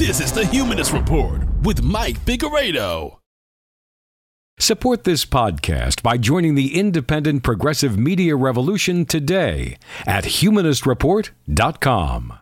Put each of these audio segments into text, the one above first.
This is the Humanist Report with Mike Figueredo. Support this podcast by joining the independent progressive media revolution today at humanistreport.com.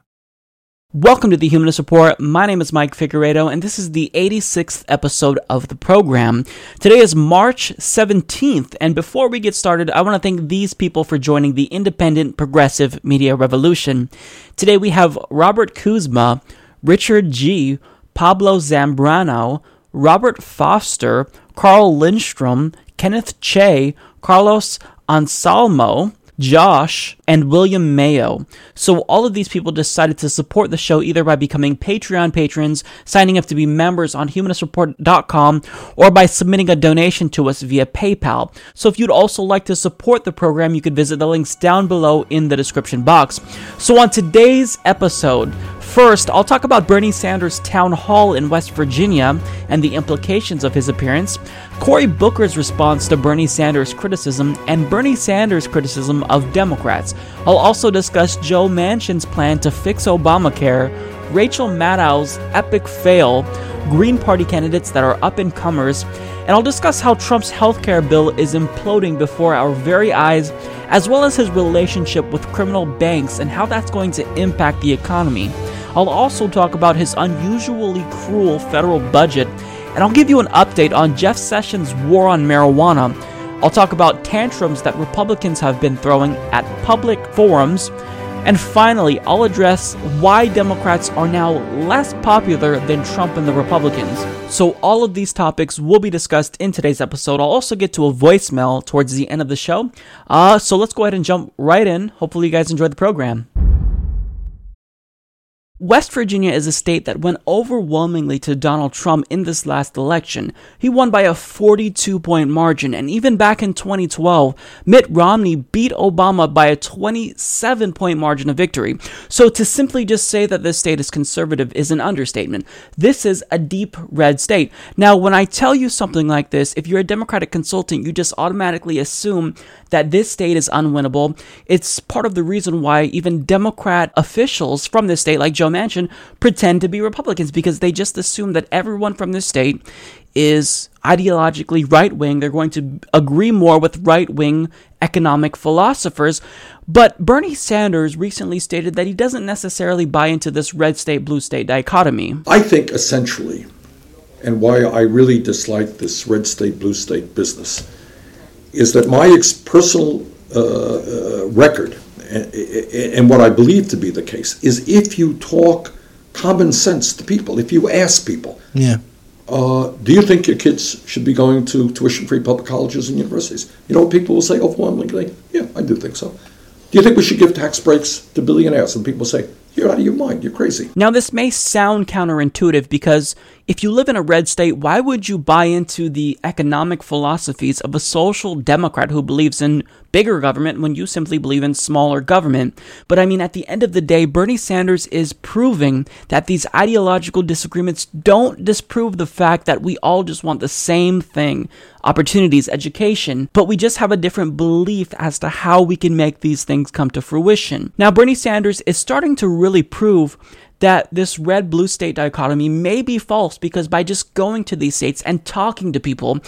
Welcome to the Humanist Report. My name is Mike Figueredo, and this is the 86th episode of the program. Today is March 17th, and before we get started, I want to thank these people for joining the independent progressive media revolution. Today we have Robert Kuzma, Richard G., Pablo Zambrano, Robert Foster, Carl Lindstrom, Kenneth Che, Carlos Ansalmo, Josh, and William Mayo. So all of these people decided to support the show either by becoming Patreon patrons, signing up to be members on humanistreport.com, or by submitting a donation to us via PayPal. So if you'd also like to support the program, you could visit the links down below in the description box. So on today's episode, First, I'll talk about Bernie Sanders' town hall in West Virginia and the implications of his appearance, Cory Booker's response to Bernie Sanders' criticism, and Bernie Sanders' criticism of Democrats. I'll also discuss Joe Manchin's plan to fix Obamacare, Rachel Maddow's epic fail, Green Party candidates that are up and comers, and I'll discuss how Trump's healthcare bill is imploding before our very eyes, as well as his relationship with criminal banks and how that's going to impact the economy. I'll also talk about his unusually cruel federal budget, and I'll give you an update on Jeff Sessions' war on marijuana. I'll talk about tantrums that Republicans have been throwing at public forums. And finally, I'll address why Democrats are now less popular than Trump and the Republicans. So, all of these topics will be discussed in today's episode. I'll also get to a voicemail towards the end of the show. Uh, so, let's go ahead and jump right in. Hopefully, you guys enjoyed the program. West Virginia is a state that went overwhelmingly to Donald Trump in this last election. He won by a 42 point margin, and even back in 2012, Mitt Romney beat Obama by a 27 point margin of victory. So to simply just say that this state is conservative is an understatement. This is a deep red state. Now, when I tell you something like this, if you're a Democratic consultant, you just automatically assume that this state is unwinnable. It's part of the reason why even Democrat officials from this state, like Joe Manchin, pretend to be Republicans because they just assume that everyone from this state is ideologically right wing. They're going to agree more with right wing economic philosophers. But Bernie Sanders recently stated that he doesn't necessarily buy into this red state, blue state dichotomy. I think essentially, and why I really dislike this red state, blue state business, is that my ex- personal uh, uh, record and, and what I believe to be the case is if you talk common sense to people, if you ask people, Yeah. uh, do you think your kids should be going to tuition-free public colleges and universities? You know what people will say overwhelmingly? Yeah, I do think so. Do you think we should give tax breaks to billionaires? And people say, you're out of your mind, you're crazy. Now, this may sound counterintuitive because if you live in a red state, why would you buy into the economic philosophies of a social democrat who believes in bigger government when you simply believe in smaller government? But I mean, at the end of the day, Bernie Sanders is proving that these ideological disagreements don't disprove the fact that we all just want the same thing opportunities, education, but we just have a different belief as to how we can make these things come to fruition. Now, Bernie Sanders is starting to really prove that this red blue state dichotomy may be false because by just going to these states and talking to people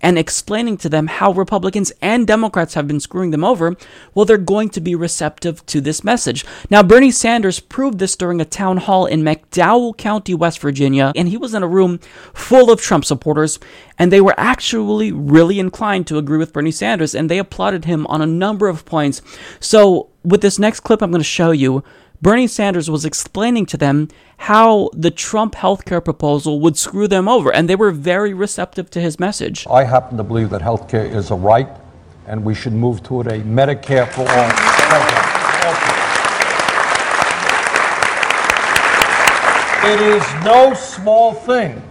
and explaining to them how Republicans and Democrats have been screwing them over, well, they're going to be receptive to this message. Now, Bernie Sanders proved this during a town hall in McDowell County, West Virginia, and he was in a room full of Trump supporters, and they were actually really inclined to agree with Bernie Sanders, and they applauded him on a number of points. So, with this next clip, I'm going to show you. Bernie Sanders was explaining to them how the Trump healthcare proposal would screw them over, and they were very receptive to his message. I happen to believe that healthcare is a right, and we should move toward a Medicare for all. It is no small thing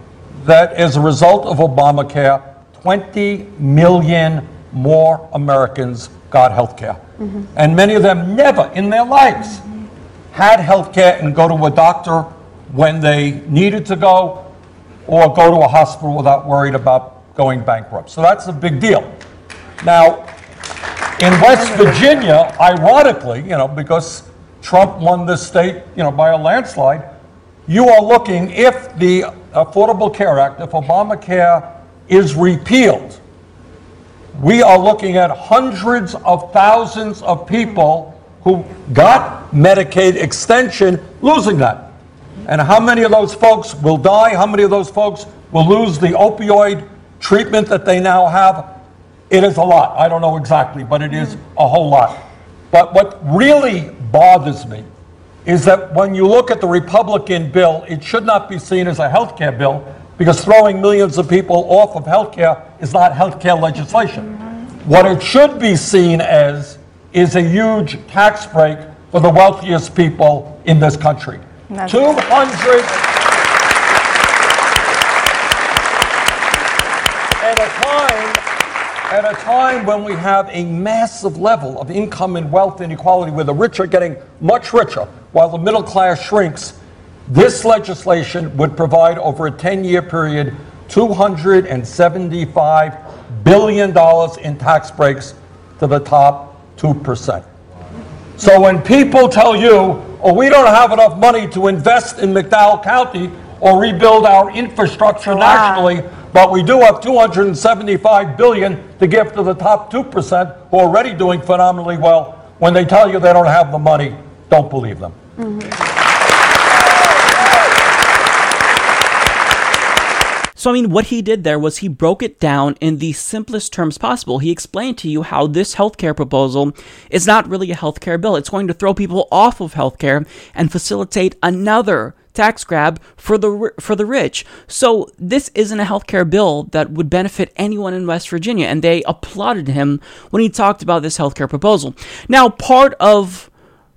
that as a result of Obamacare, 20 million more Americans got health care. Mm-hmm. And many of them never in their lives had health care and go to a doctor when they needed to go or go to a hospital without worried about going bankrupt. So that's a big deal. Now, in West Virginia, ironically, you know, because Trump won this state, you know, by a landslide, you are looking, if the Affordable Care Act, if Obamacare is repealed, we are looking at hundreds of thousands of people who got Medicaid extension losing that. And how many of those folks will die? How many of those folks will lose the opioid treatment that they now have? It is a lot. I don't know exactly, but it is a whole lot. But what really bothers me is that when you look at the Republican bill, it should not be seen as a health care bill because throwing millions of people off of health care is not health care legislation. What it should be seen as is a huge tax break for the wealthiest people in this country. That's 200 at a time at a time when we have a massive level of income and wealth inequality where the rich are getting much richer while the middle class shrinks this legislation would provide over a 10-year period 275 billion dollars in tax breaks to the top 2%. So when people tell you, oh, we don't have enough money to invest in McDowell County or rebuild our infrastructure nationally, but we do have 275 billion to give to the top 2% who are already doing phenomenally well. When they tell you they don't have the money, don't believe them. Mm-hmm. So, I mean, what he did there was he broke it down in the simplest terms possible. He explained to you how this healthcare proposal is not really a healthcare bill. It's going to throw people off of healthcare and facilitate another tax grab for the for the rich. So this isn't a healthcare bill that would benefit anyone in West Virginia, and they applauded him when he talked about this healthcare proposal. Now, part of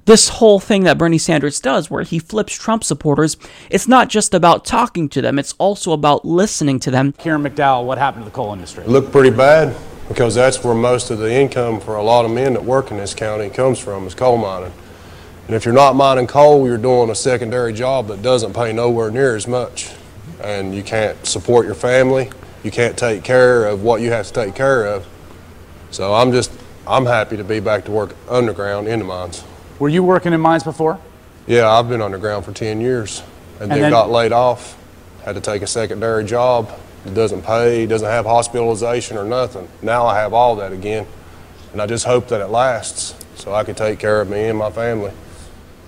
this whole thing that Bernie Sanders does, where he flips Trump supporters, it's not just about talking to them, it's also about listening to them. Here in McDowell, what happened to the coal industry? It looked pretty bad because that's where most of the income for a lot of men that work in this county comes from is coal mining. And if you're not mining coal, you're doing a secondary job that doesn't pay nowhere near as much. And you can't support your family, you can't take care of what you have to take care of. So I'm just, I'm happy to be back to work underground in the mines. Were you working in mines before? Yeah, I've been underground for 10 years and, And then, then- got laid off. Had to take a secondary job. It doesn't pay, doesn't have hospitalization or nothing. Now I have all that again. And I just hope that it lasts so I can take care of me and my family.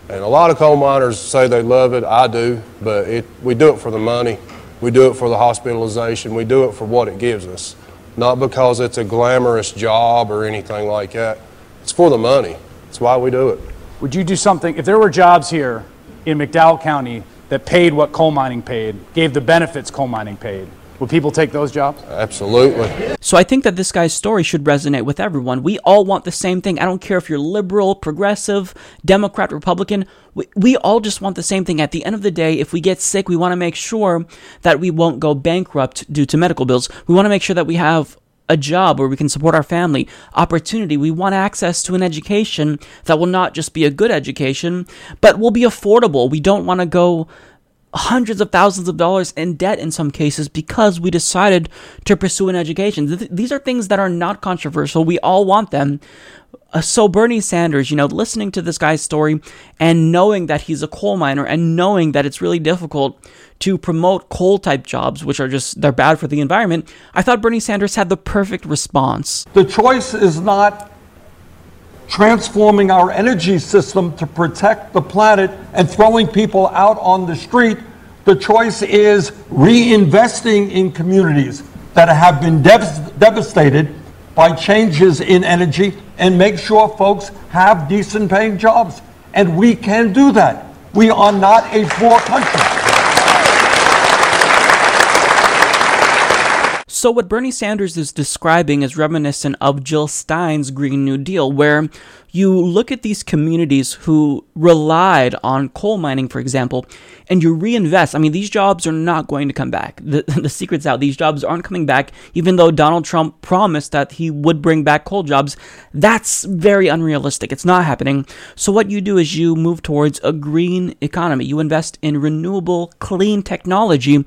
And a lot of coal miners say they love it. I do, but it, we do it for the money. We do it for the hospitalization. We do it for what it gives us. Not because it's a glamorous job or anything like that. It's for the money. That's why we do it. Would you do something, if there were jobs here in McDowell County that paid what coal mining paid, gave the benefits coal mining paid, would people take those jobs? Absolutely. So I think that this guy's story should resonate with everyone. We all want the same thing. I don't care if you're liberal, progressive, Democrat, Republican. We, we all just want the same thing. At the end of the day, if we get sick, we want to make sure that we won't go bankrupt due to medical bills. We want to make sure that we have a job where we can support our family, opportunity. We want access to an education that will not just be a good education, but will be affordable. We don't want to go hundreds of thousands of dollars in debt in some cases because we decided to pursue an education. Th- these are things that are not controversial. We all want them. Uh, so Bernie Sanders, you know, listening to this guy's story and knowing that he's a coal miner and knowing that it's really difficult to promote coal type jobs, which are just they're bad for the environment, I thought Bernie Sanders had the perfect response. The choice is not transforming our energy system to protect the planet and throwing people out on the street. The choice is reinvesting in communities that have been dev- devastated by changes in energy and make sure folks have decent paying jobs. And we can do that. We are not a poor country. So, what Bernie Sanders is describing is reminiscent of Jill Stein's Green New Deal, where you look at these communities who relied on coal mining, for example, and you reinvest. I mean, these jobs are not going to come back. The, the secret's out. These jobs aren't coming back, even though Donald Trump promised that he would bring back coal jobs. That's very unrealistic. It's not happening. So, what you do is you move towards a green economy. You invest in renewable, clean technology.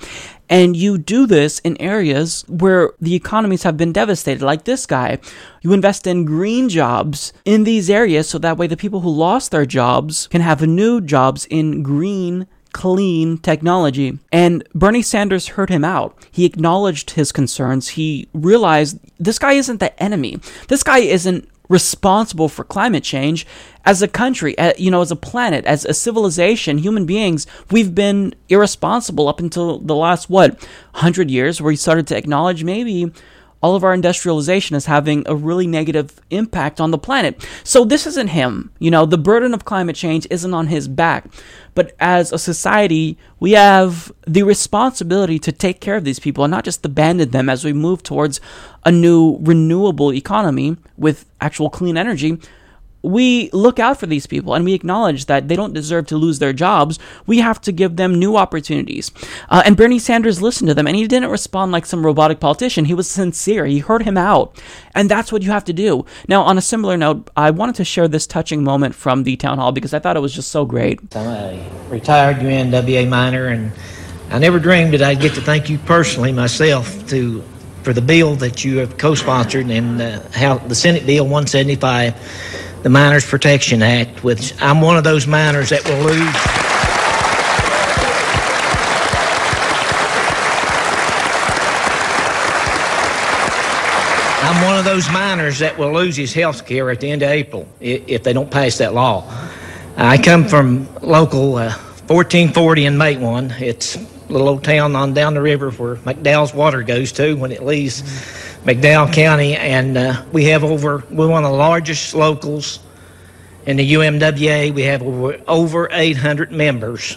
And you do this in areas where the economies have been devastated, like this guy. You invest in green jobs in these areas so that way the people who lost their jobs can have new jobs in green, clean technology. And Bernie Sanders heard him out. He acknowledged his concerns. He realized this guy isn't the enemy. This guy isn't responsible for climate change as a country you know as a planet as a civilization human beings we've been irresponsible up until the last what 100 years where we started to acknowledge maybe all of our industrialization is having a really negative impact on the planet. So this isn't him. You know, the burden of climate change isn't on his back. But as a society, we have the responsibility to take care of these people and not just abandon them as we move towards a new renewable economy with actual clean energy we look out for these people and we acknowledge that they don't deserve to lose their jobs. We have to give them new opportunities. Uh, and Bernie Sanders listened to them and he didn't respond like some robotic politician. He was sincere. He heard him out. And that's what you have to do. Now, on a similar note, I wanted to share this touching moment from the town hall because I thought it was just so great. I'm a retired UMWA miner and I never dreamed that I'd get to thank you personally myself to for the bill that you have co-sponsored and uh, how the Senate Bill 175 the Miners Protection Act, which I'm one of those miners that will lose. I'm one of those miners that will lose his health care at the end of April if they don't pass that law. I come from local uh, 1440 in Matewan. It's a little old town on down the river where McDowell's water goes to when it leaves McDowell County, and uh, we have over, we're one of the largest locals in the UMWA. We have over, over 800 members,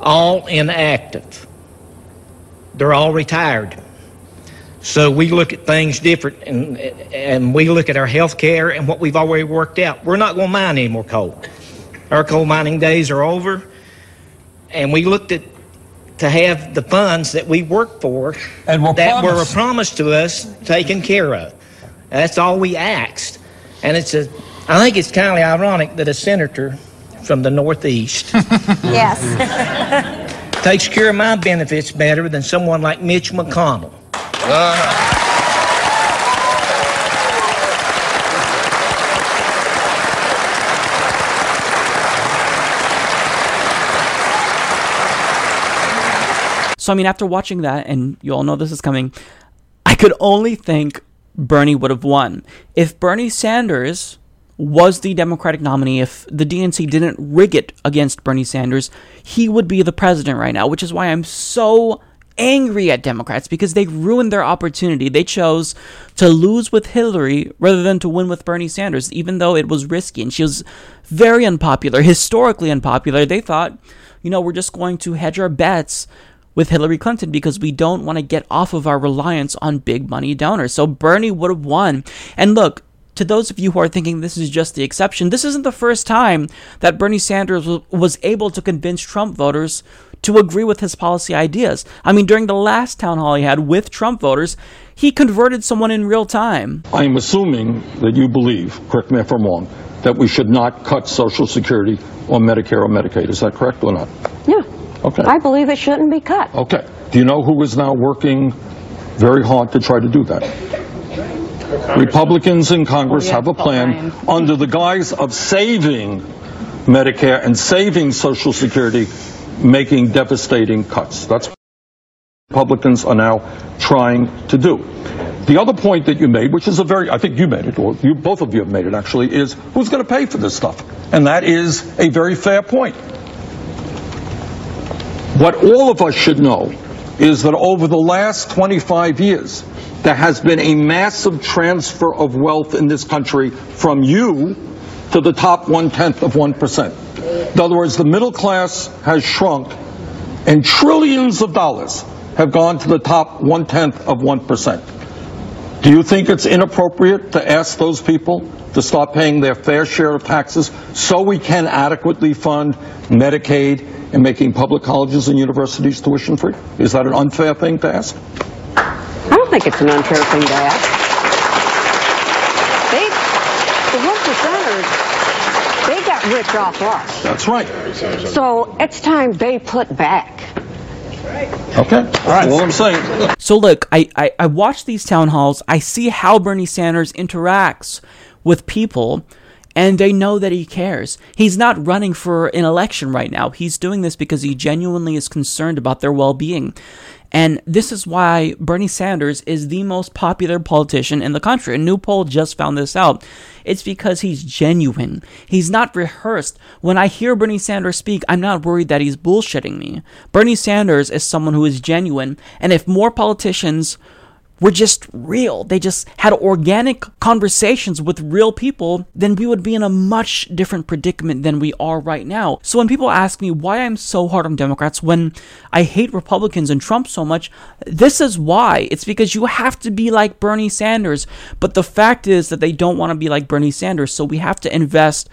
all inactive. They're all retired. So we look at things different, and, and we look at our health care and what we've already worked out. We're not going to mine any more coal. Our coal mining days are over, and we looked at to have the funds that we work for and that promised. were promised to us taken care of. That's all we asked. And it's a, I think it's kind of ironic that a senator from the Northeast yes. takes care of my benefits better than someone like Mitch McConnell. Uh. So, I mean, after watching that, and you all know this is coming, I could only think Bernie would have won. If Bernie Sanders was the Democratic nominee, if the DNC didn't rig it against Bernie Sanders, he would be the president right now, which is why I'm so angry at Democrats because they ruined their opportunity. They chose to lose with Hillary rather than to win with Bernie Sanders, even though it was risky and she was very unpopular, historically unpopular. They thought, you know, we're just going to hedge our bets with Hillary Clinton because we don't want to get off of our reliance on big money donors. So Bernie would have won. And look, to those of you who are thinking this is just the exception, this isn't the first time that Bernie Sanders was able to convince Trump voters to agree with his policy ideas. I mean, during the last town hall he had with Trump voters, he converted someone in real time. I'm assuming that you believe, correct me if I'm wrong, that we should not cut Social Security or Medicare or Medicaid. Is that correct or not? Yeah. Okay. I believe it shouldn't be cut. Okay. Do you know who is now working very hard to try to do that? Republicans in Congress oh, have a plan under the guise of saving Medicare and saving Social Security, making devastating cuts. That's what Republicans are now trying to do. The other point that you made, which is a very, I think you made it, or you, both of you have made it actually, is who's going to pay for this stuff? And that is a very fair point. What all of us should know is that over the last 25 years, there has been a massive transfer of wealth in this country from you to the top one tenth of 1%. In other words, the middle class has shrunk and trillions of dollars have gone to the top one tenth of 1%. Do you think it's inappropriate to ask those people to start paying their fair share of taxes so we can adequately fund Medicaid and making public colleges and universities tuition free? Is that an unfair thing to ask? I don't think it's an unfair thing to ask. They, the one percenters, they got rich off us. That's right. So it's time they put back. Right. Okay. All right. All I'm saying. So look, I, I, I watch these town halls. I see how Bernie Sanders interacts with people and they know that he cares. He's not running for an election right now. He's doing this because he genuinely is concerned about their well being. And this is why Bernie Sanders is the most popular politician in the country. A new poll just found this out. It's because he's genuine. He's not rehearsed. When I hear Bernie Sanders speak, I'm not worried that he's bullshitting me. Bernie Sanders is someone who is genuine. And if more politicians were just real, they just had organic conversations with real people, then we would be in a much different predicament than we are right now. So when people ask me why I'm so hard on Democrats when I hate Republicans and Trump so much, this is why. It's because you have to be like Bernie Sanders. But the fact is that they don't want to be like Bernie Sanders, so we have to invest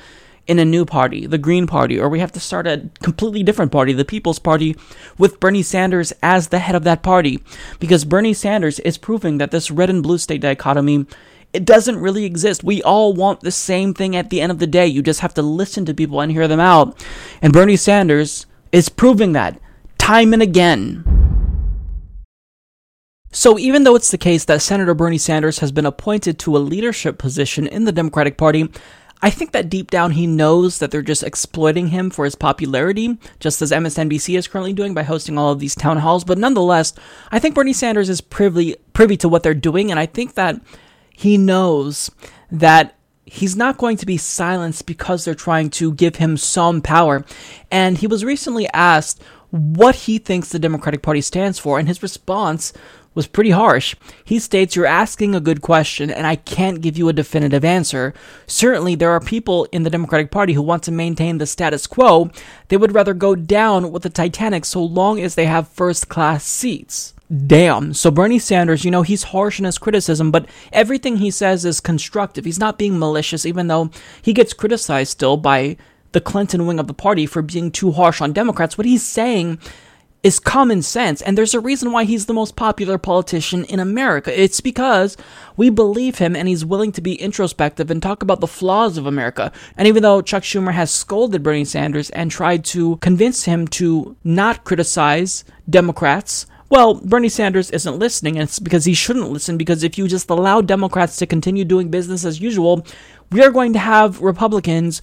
in a new party, the Green Party, or we have to start a completely different party, the People's Party, with Bernie Sanders as the head of that party. Because Bernie Sanders is proving that this red and blue state dichotomy it doesn't really exist. We all want the same thing at the end of the day. You just have to listen to people and hear them out. And Bernie Sanders is proving that time and again. So, even though it's the case that Senator Bernie Sanders has been appointed to a leadership position in the Democratic Party, I think that deep down he knows that they're just exploiting him for his popularity, just as MSNBC is currently doing by hosting all of these town halls. But nonetheless, I think Bernie Sanders is privy privy to what they're doing, and I think that he knows that he's not going to be silenced because they're trying to give him some power. And he was recently asked what he thinks the Democratic Party stands for, and his response was pretty harsh. He states, You're asking a good question, and I can't give you a definitive answer. Certainly, there are people in the Democratic Party who want to maintain the status quo. They would rather go down with the Titanic so long as they have first class seats. Damn. So Bernie Sanders, you know, he's harsh in his criticism, but everything he says is constructive. He's not being malicious, even though he gets criticized still by the Clinton wing of the party for being too harsh on Democrats. What he's saying is common sense. And there's a reason why he's the most popular politician in America. It's because we believe him and he's willing to be introspective and talk about the flaws of America. And even though Chuck Schumer has scolded Bernie Sanders and tried to convince him to not criticize Democrats, well, Bernie Sanders isn't listening, and it's because he shouldn't listen, because if you just allow Democrats to continue doing business as usual, we are going to have Republicans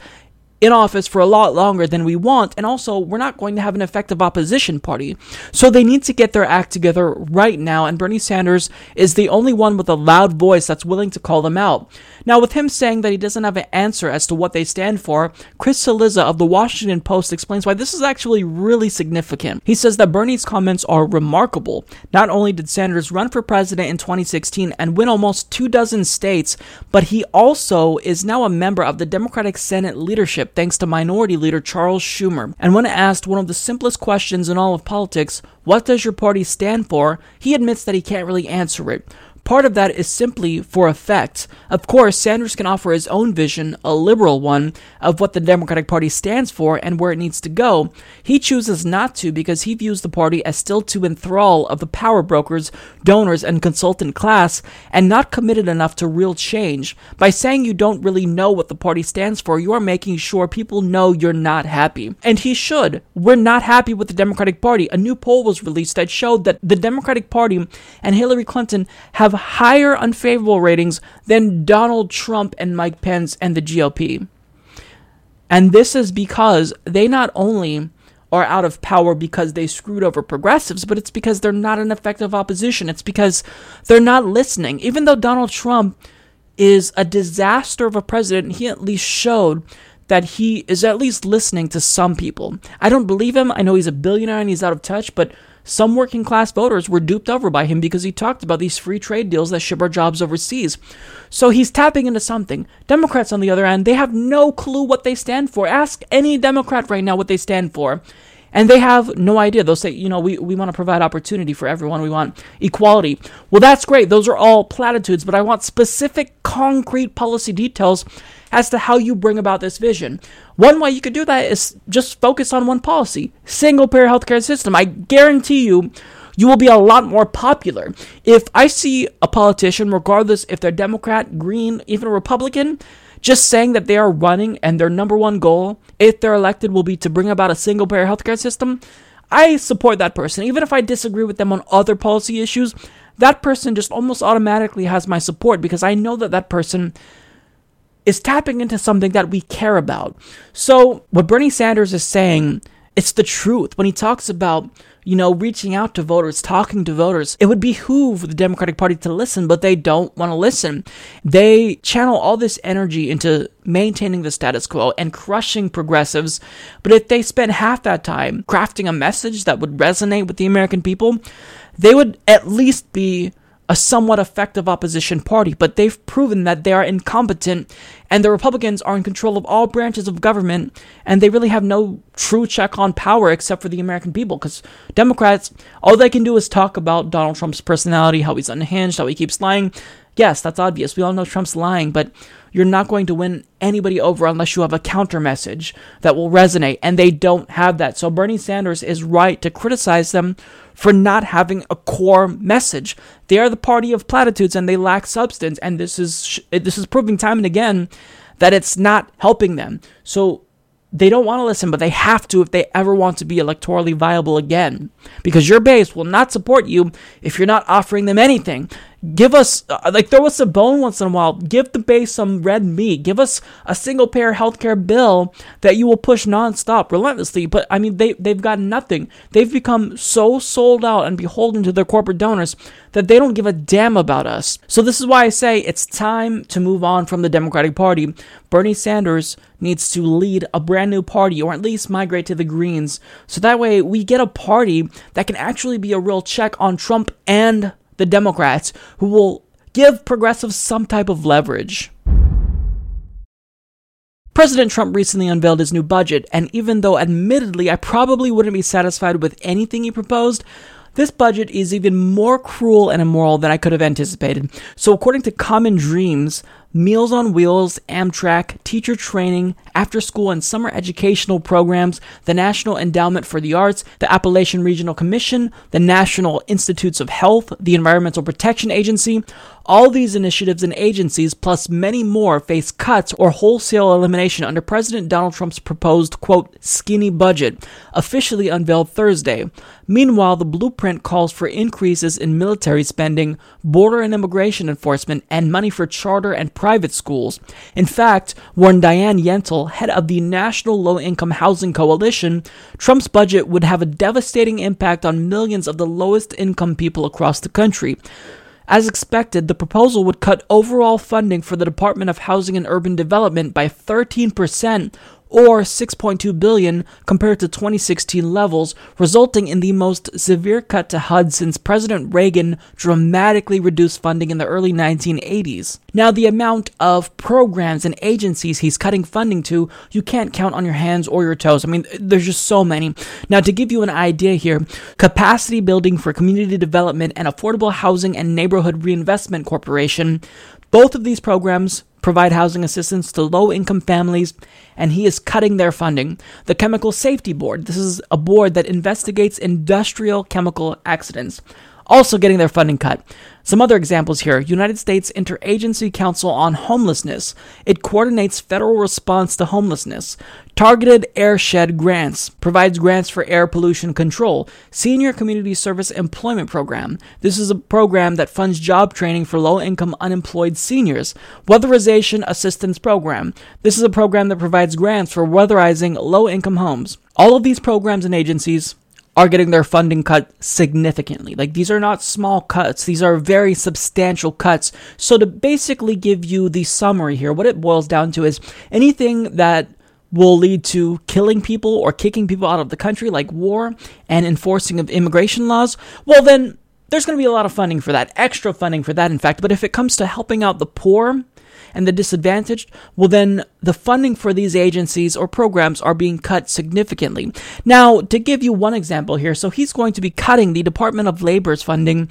in office for a lot longer than we want, and also we're not going to have an effective opposition party. So they need to get their act together right now, and Bernie Sanders is the only one with a loud voice that's willing to call them out. Now, with him saying that he doesn't have an answer as to what they stand for, Chris Cillizza of the Washington Post explains why this is actually really significant. He says that Bernie's comments are remarkable. Not only did Sanders run for president in 2016 and win almost two dozen states, but he also is now a member of the Democratic Senate leadership thanks to Minority Leader Charles Schumer. And when asked one of the simplest questions in all of politics, what does your party stand for, he admits that he can't really answer it. Part of that is simply for effect. Of course, Sanders can offer his own vision, a liberal one, of what the Democratic Party stands for and where it needs to go. He chooses not to because he views the party as still too enthralled of the power brokers, donors, and consultant class, and not committed enough to real change. By saying you don't really know what the party stands for, you are making sure people know you're not happy. And he should. We're not happy with the Democratic Party. A new poll was released that showed that the Democratic Party and Hillary Clinton have higher unfavorable ratings than Donald Trump and Mike Pence and the GOP. And this is because they not only are out of power because they screwed over progressives, but it's because they're not an effective opposition. It's because they're not listening. Even though Donald Trump is a disaster of a president, he at least showed that he is at least listening to some people. I don't believe him. I know he's a billionaire and he's out of touch, but some working class voters were duped over by him because he talked about these free trade deals that ship our jobs overseas. So he's tapping into something. Democrats, on the other hand, they have no clue what they stand for. Ask any Democrat right now what they stand for. And they have no idea. They'll say, you know, we, we want to provide opportunity for everyone. We want equality. Well, that's great. Those are all platitudes, but I want specific, concrete policy details as to how you bring about this vision. One way you could do that is just focus on one policy single payer healthcare system. I guarantee you, you will be a lot more popular. If I see a politician, regardless if they're Democrat, Green, even Republican, just saying that they are running and their number one goal, if they're elected, will be to bring about a single payer healthcare system, I support that person. Even if I disagree with them on other policy issues, that person just almost automatically has my support because I know that that person is tapping into something that we care about. So, what Bernie Sanders is saying, it's the truth. When he talks about you know, reaching out to voters, talking to voters. It would behoove the Democratic Party to listen, but they don't want to listen. They channel all this energy into maintaining the status quo and crushing progressives. But if they spent half that time crafting a message that would resonate with the American people, they would at least be a somewhat effective opposition party, but they've proven that they are incompetent and the Republicans are in control of all branches of government and they really have no true check on power except for the American people because Democrats, all they can do is talk about Donald Trump's personality, how he's unhinged, how he keeps lying. Yes, that's obvious. We all know Trump's lying, but you're not going to win anybody over unless you have a counter message that will resonate, and they don't have that. So Bernie Sanders is right to criticize them for not having a core message. They are the party of platitudes and they lack substance, and this is this is proving time and again that it's not helping them. So they don't want to listen, but they have to if they ever want to be electorally viable again. Because your base will not support you if you're not offering them anything give us uh, like throw us a bone once in a while. Give the base some red meat. Give us a single payer healthcare bill that you will push nonstop relentlessly. But i mean they, they've got nothing. They've become so sold out and beholden to their corporate donors that they don't give a damn about us. So this is why i say it's time to move on from the democratic party. Bernie sanders needs to lead a brand new party or at least migrate to the greens. So that way we get a party that can actually be a real check on trump and the Democrats, who will give progressives some type of leverage. President Trump recently unveiled his new budget, and even though admittedly I probably wouldn't be satisfied with anything he proposed, this budget is even more cruel and immoral than I could have anticipated. So, according to Common Dreams, Meals on Wheels, Amtrak, teacher training, after school and summer educational programs, the National Endowment for the Arts, the Appalachian Regional Commission, the National Institutes of Health, the Environmental Protection Agency, all these initiatives and agencies, plus many more, face cuts or wholesale elimination under President Donald Trump's proposed, quote, skinny budget, officially unveiled Thursday. Meanwhile, the blueprint calls for increases in military spending, border and immigration enforcement, and money for charter and private schools. In fact, warned Diane Yentel, head of the National Low Income Housing Coalition, Trump's budget would have a devastating impact on millions of the lowest income people across the country. As expected, the proposal would cut overall funding for the Department of Housing and Urban Development by 13% or 6.2 billion compared to 2016 levels, resulting in the most severe cut to HUD since President Reagan dramatically reduced funding in the early 1980s. Now, the amount of programs and agencies he's cutting funding to, you can't count on your hands or your toes. I mean, there's just so many. Now, to give you an idea here, capacity building for community development and affordable housing and neighborhood reinvestment corporation, both of these programs provide housing assistance to low income families, and he is cutting their funding. The Chemical Safety Board, this is a board that investigates industrial chemical accidents also getting their funding cut. Some other examples here United States Interagency Council on Homelessness. It coordinates federal response to homelessness. Targeted Airshed Grants provides grants for air pollution control. Senior Community Service Employment Program. This is a program that funds job training for low income unemployed seniors. Weatherization Assistance Program. This is a program that provides grants for weatherizing low income homes. All of these programs and agencies are getting their funding cut significantly. Like these are not small cuts, these are very substantial cuts. So, to basically give you the summary here, what it boils down to is anything that will lead to killing people or kicking people out of the country, like war and enforcing of immigration laws, well, then there's going to be a lot of funding for that, extra funding for that, in fact. But if it comes to helping out the poor, and the disadvantaged, well, then the funding for these agencies or programs are being cut significantly. Now, to give you one example here, so he's going to be cutting the Department of Labor's funding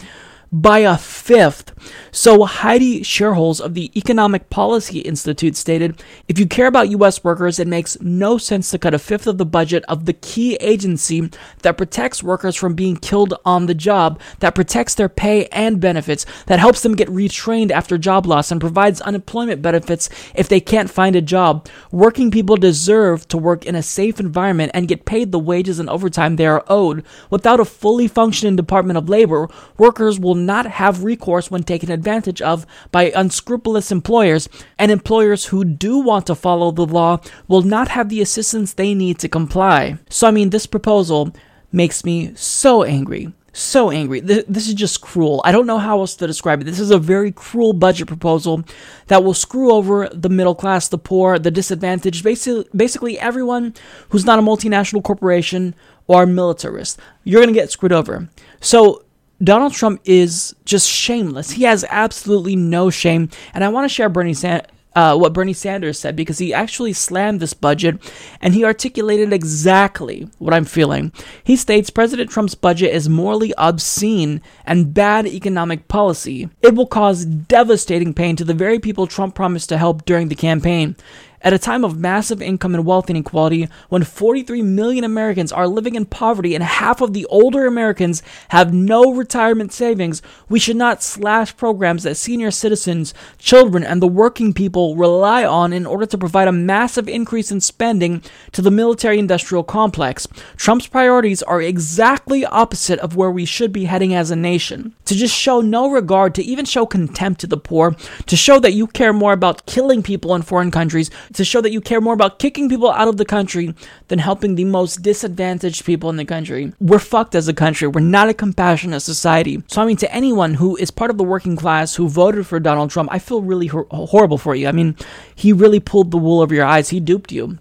by a fifth. So Heidi Shierholz of the Economic Policy Institute stated, if you care about U.S. workers, it makes no sense to cut a fifth of the budget of the key agency that protects workers from being killed on the job, that protects their pay and benefits, that helps them get retrained after job loss and provides unemployment benefits if they can't find a job. Working people deserve to work in a safe environment and get paid the wages and overtime they are owed. Without a fully functioning Department of Labor, workers will not have recourse when taken advantage of by unscrupulous employers, and employers who do want to follow the law will not have the assistance they need to comply. So, I mean, this proposal makes me so angry so angry. This is just cruel. I don't know how else to describe it. This is a very cruel budget proposal that will screw over the middle class, the poor, the disadvantaged, basically, basically everyone who's not a multinational corporation or militarist. You're going to get screwed over. So, Donald Trump is just shameless. He has absolutely no shame. And I want to share Bernie Sanders uh, what Bernie Sanders said because he actually slammed this budget and he articulated exactly what I'm feeling. He states President Trump's budget is morally obscene and bad economic policy. It will cause devastating pain to the very people Trump promised to help during the campaign. At a time of massive income and wealth inequality, when 43 million Americans are living in poverty and half of the older Americans have no retirement savings, we should not slash programs that senior citizens, children, and the working people rely on in order to provide a massive increase in spending to the military industrial complex. Trump's priorities are exactly opposite of where we should be heading as a nation. To just show no regard, to even show contempt to the poor, to show that you care more about killing people in foreign countries, to show that you care more about kicking people out of the country than helping the most disadvantaged people in the country. We're fucked as a country. We're not a compassionate society. So, I mean, to anyone who is part of the working class who voted for Donald Trump, I feel really hor- horrible for you. I mean, he really pulled the wool over your eyes. He duped you.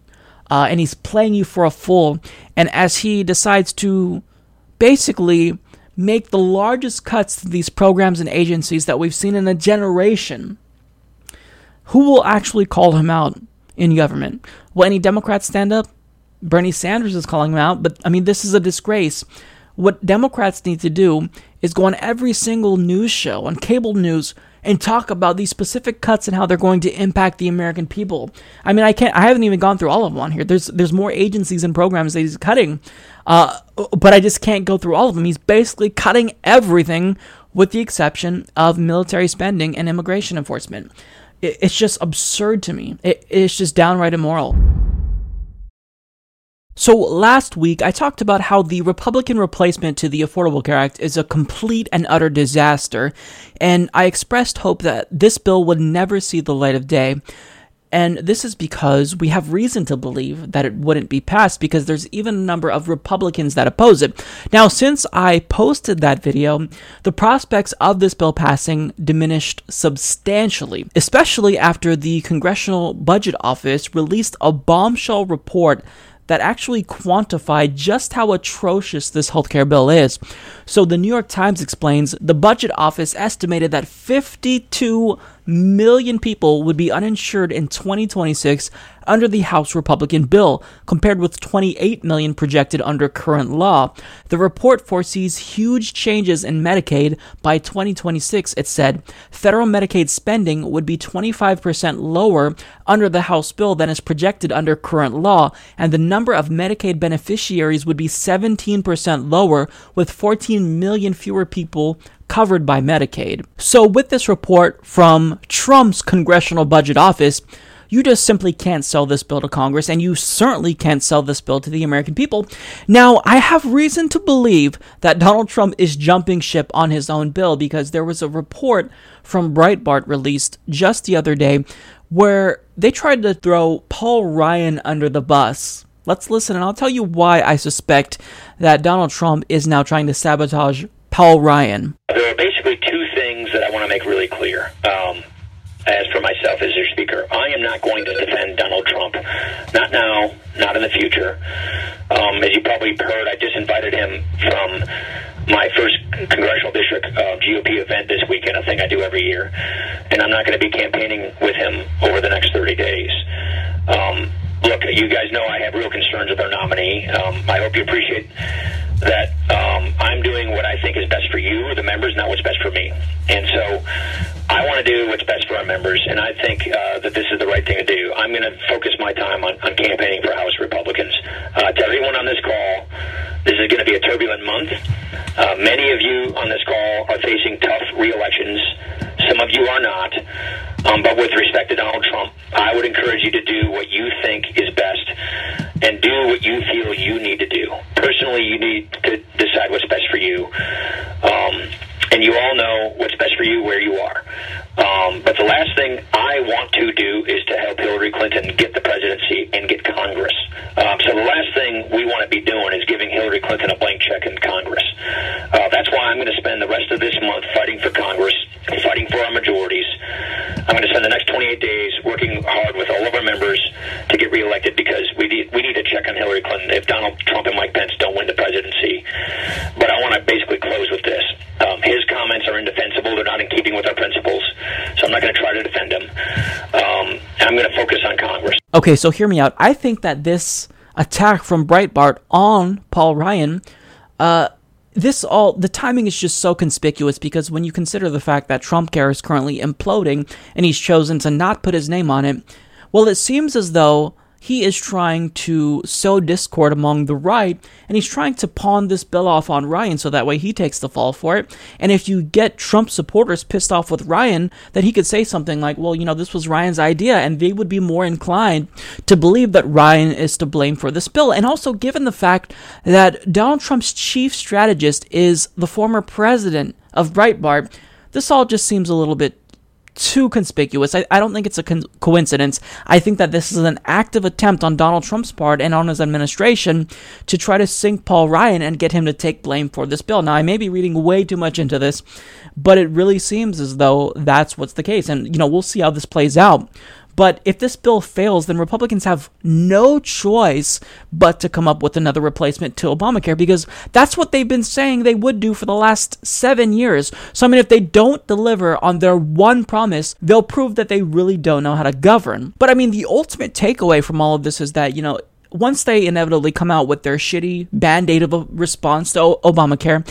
Uh, and he's playing you for a fool. And as he decides to basically make the largest cuts to these programs and agencies that we've seen in a generation, who will actually call him out? In government. Will any Democrats stand up? Bernie Sanders is calling them out, but I mean, this is a disgrace. What Democrats need to do is go on every single news show, on cable news, and talk about these specific cuts and how they're going to impact the American people. I mean, I can't. I haven't even gone through all of them on here. There's there's more agencies and programs that he's cutting, uh, but I just can't go through all of them. He's basically cutting everything, with the exception of military spending and immigration enforcement it's just absurd to me. it's just downright immoral. So, last week I talked about how the Republican replacement to the Affordable Care Act is a complete and utter disaster, and I expressed hope that this bill would never see the light of day. And this is because we have reason to believe that it wouldn't be passed because there's even a number of Republicans that oppose it. Now, since I posted that video, the prospects of this bill passing diminished substantially, especially after the Congressional Budget Office released a bombshell report that actually quantified just how atrocious this healthcare bill is. So the New York Times explains the budget office estimated that 52 million people would be uninsured in 2026 under the House Republican bill, compared with 28 million projected under current law. The report foresees huge changes in Medicaid by 2026. It said federal Medicaid spending would be 25% lower under the House bill than is projected under current law, and the number of Medicaid beneficiaries would be 17% lower, with 14 million fewer people covered by Medicaid. So, with this report from Trump's Congressional Budget Office, you just simply can't sell this bill to Congress, and you certainly can't sell this bill to the American people. Now, I have reason to believe that Donald Trump is jumping ship on his own bill because there was a report from Breitbart released just the other day where they tried to throw Paul Ryan under the bus. Let's listen, and I'll tell you why I suspect that Donald Trump is now trying to sabotage Paul Ryan. There are basically two things that I want to make really clear. Um, as for myself as your speaker, I am not going to defend Donald Trump. Not now, not in the future. Um, as you probably heard, I just invited him from my first congressional district uh, GOP event this weekend, a thing I do every year. And I'm not going to be campaigning with him over the next 30 days. Um, look, you guys know I have real concerns with our nominee. Um, I hope you appreciate that um, I'm doing what I think is best for you, the members, not what's best for me. And so I want to do what's best for our members, and I think uh, that this is the right thing to do. I'm going to focus my time on, on campaigning for House Republicans. Uh, to everyone on this call, this is going to be a turbulent month. Uh, many of you on this call are facing tough re-elections. Some of you are not. Um, but with respect to Donald Trump, I would encourage you to do what you think is best and do what you feel you need to do. Personally, you need to decide what's best for you. Um, and you all know what's best for you where you are. Um, but the last thing I want to do is to help Hillary Clinton get the presidency and get Congress. Um, so the last thing we want to be doing is giving Hillary Clinton a blank check in Congress. Uh, that's why I'm going to spend the rest of this month fighting for Congress, fighting for our majorities. I'm going to spend the next 28 days working hard with all of our members to get reelected because we need we need to check on Hillary Clinton if Donald Trump and Mike Pence don't win the presidency. But I want to basically close with this. Um, his comments are indefensible. They're not in keeping with our principles. So I'm not going to try to defend him. Um, I'm going to focus on Congress. Okay, so hear me out. I think that this attack from Breitbart on Paul Ryan, uh, this all the timing is just so conspicuous because when you consider the fact that Trump Care is currently imploding and he's chosen to not put his name on it, well, it seems as though he is trying to sow discord among the right, and he's trying to pawn this bill off on Ryan so that way he takes the fall for it. And if you get Trump supporters pissed off with Ryan, then he could say something like, well, you know, this was Ryan's idea, and they would be more inclined to believe that Ryan is to blame for this bill. And also, given the fact that Donald Trump's chief strategist is the former president of Breitbart, this all just seems a little bit too conspicuous. I, I don't think it's a con- coincidence. I think that this is an active attempt on Donald Trump's part and on his administration to try to sink Paul Ryan and get him to take blame for this bill. Now, I may be reading way too much into this, but it really seems as though that's what's the case. And, you know, we'll see how this plays out. But if this bill fails, then Republicans have no choice but to come up with another replacement to Obamacare because that's what they've been saying they would do for the last seven years. So, I mean, if they don't deliver on their one promise, they'll prove that they really don't know how to govern. But I mean, the ultimate takeaway from all of this is that, you know, once they inevitably come out with their shitty band aid of a response to Obamacare,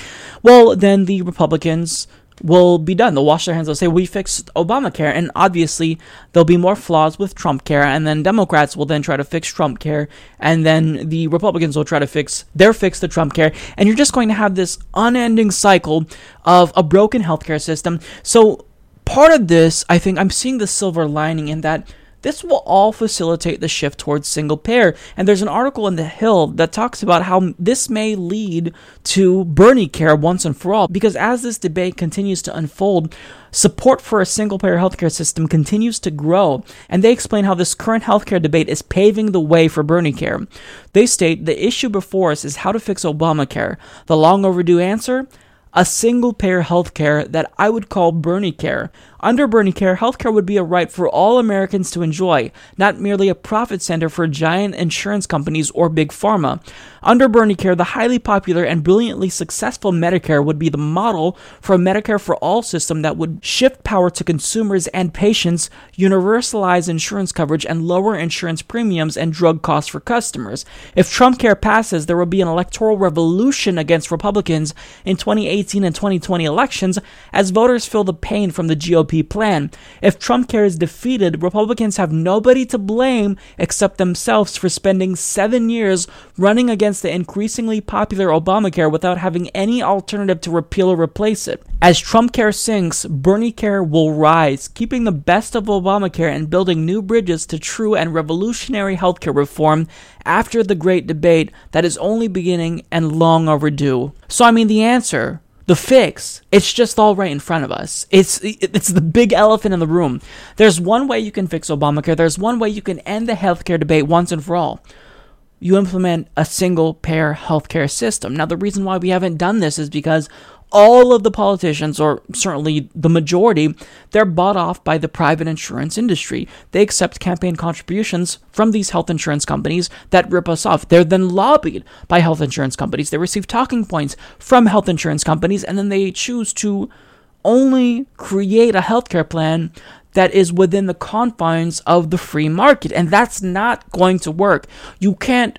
well, then the Republicans will be done. They'll wash their hands. They'll say, We fixed Obamacare. And obviously, there'll be more flaws with Trump care. And then Democrats will then try to fix Trump care. And then the Republicans will try to fix their fix the Trump care. And you're just going to have this unending cycle of a broken healthcare system. So, part of this, I think I'm seeing the silver lining in that this will all facilitate the shift towards single payer. And there's an article in The Hill that talks about how this may lead to Bernie care once and for all. Because as this debate continues to unfold, support for a single payer healthcare system continues to grow. And they explain how this current healthcare debate is paving the way for Bernie care. They state the issue before us is how to fix Obamacare. The long overdue answer? a single payer healthcare that I would call Bernie Care. Under Bernie Care, healthcare would be a right for all Americans to enjoy, not merely a profit center for giant insurance companies or big pharma. Under Bernie Care, the highly popular and brilliantly successful Medicare would be the model for a Medicare for all system that would shift power to consumers and patients, universalize insurance coverage, and lower insurance premiums and drug costs for customers. If Trump Care passes, there will be an electoral revolution against Republicans in 2018 and 2020 elections as voters feel the pain from the GOP plan. If Trump care is defeated, Republicans have nobody to blame except themselves for spending seven years running against the increasingly popular Obamacare without having any alternative to repeal or replace it. As Trump care sinks, Bernie care will rise, keeping the best of Obamacare and building new bridges to true and revolutionary healthcare reform after the great debate that is only beginning and long overdue. So, I mean, the answer the fix it's just all right in front of us. It's it's the big elephant in the room. There's one way you can fix obamacare. There's one way you can end the healthcare debate once and for all. You implement a single payer healthcare system. Now the reason why we haven't done this is because all of the politicians, or certainly the majority, they're bought off by the private insurance industry. They accept campaign contributions from these health insurance companies that rip us off. They're then lobbied by health insurance companies. They receive talking points from health insurance companies, and then they choose to only create a healthcare plan that is within the confines of the free market. And that's not going to work. You can't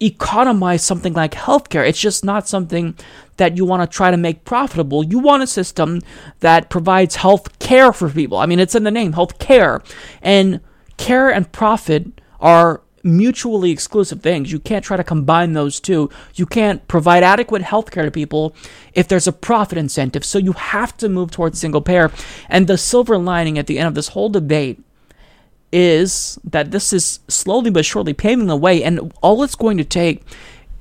economize something like healthcare. It's just not something that you want to try to make profitable. You want a system that provides health care for people. I mean, it's in the name, health care. And care and profit are mutually exclusive things. You can't try to combine those two. You can't provide adequate health care to people if there's a profit incentive. So you have to move towards single payer. And the silver lining at the end of this whole debate is that this is slowly but surely paving the way. And all it's going to take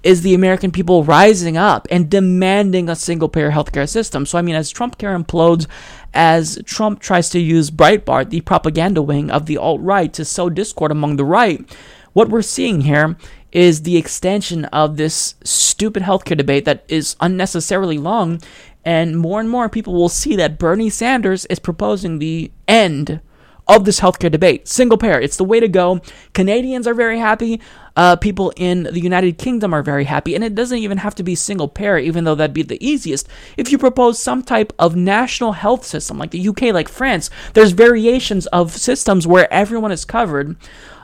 is the American people rising up and demanding a single payer healthcare system. So, I mean, as Trump care implodes, as Trump tries to use Breitbart, the propaganda wing of the alt right, to sow discord among the right, what we're seeing here is the extension of this stupid healthcare debate that is unnecessarily long. And more and more people will see that Bernie Sanders is proposing the end of this healthcare debate. Single payer, it's the way to go. Canadians are very happy. Uh, people in the United Kingdom are very happy. And it doesn't even have to be single payer, even though that'd be the easiest. If you propose some type of national health system, like the UK, like France, there's variations of systems where everyone is covered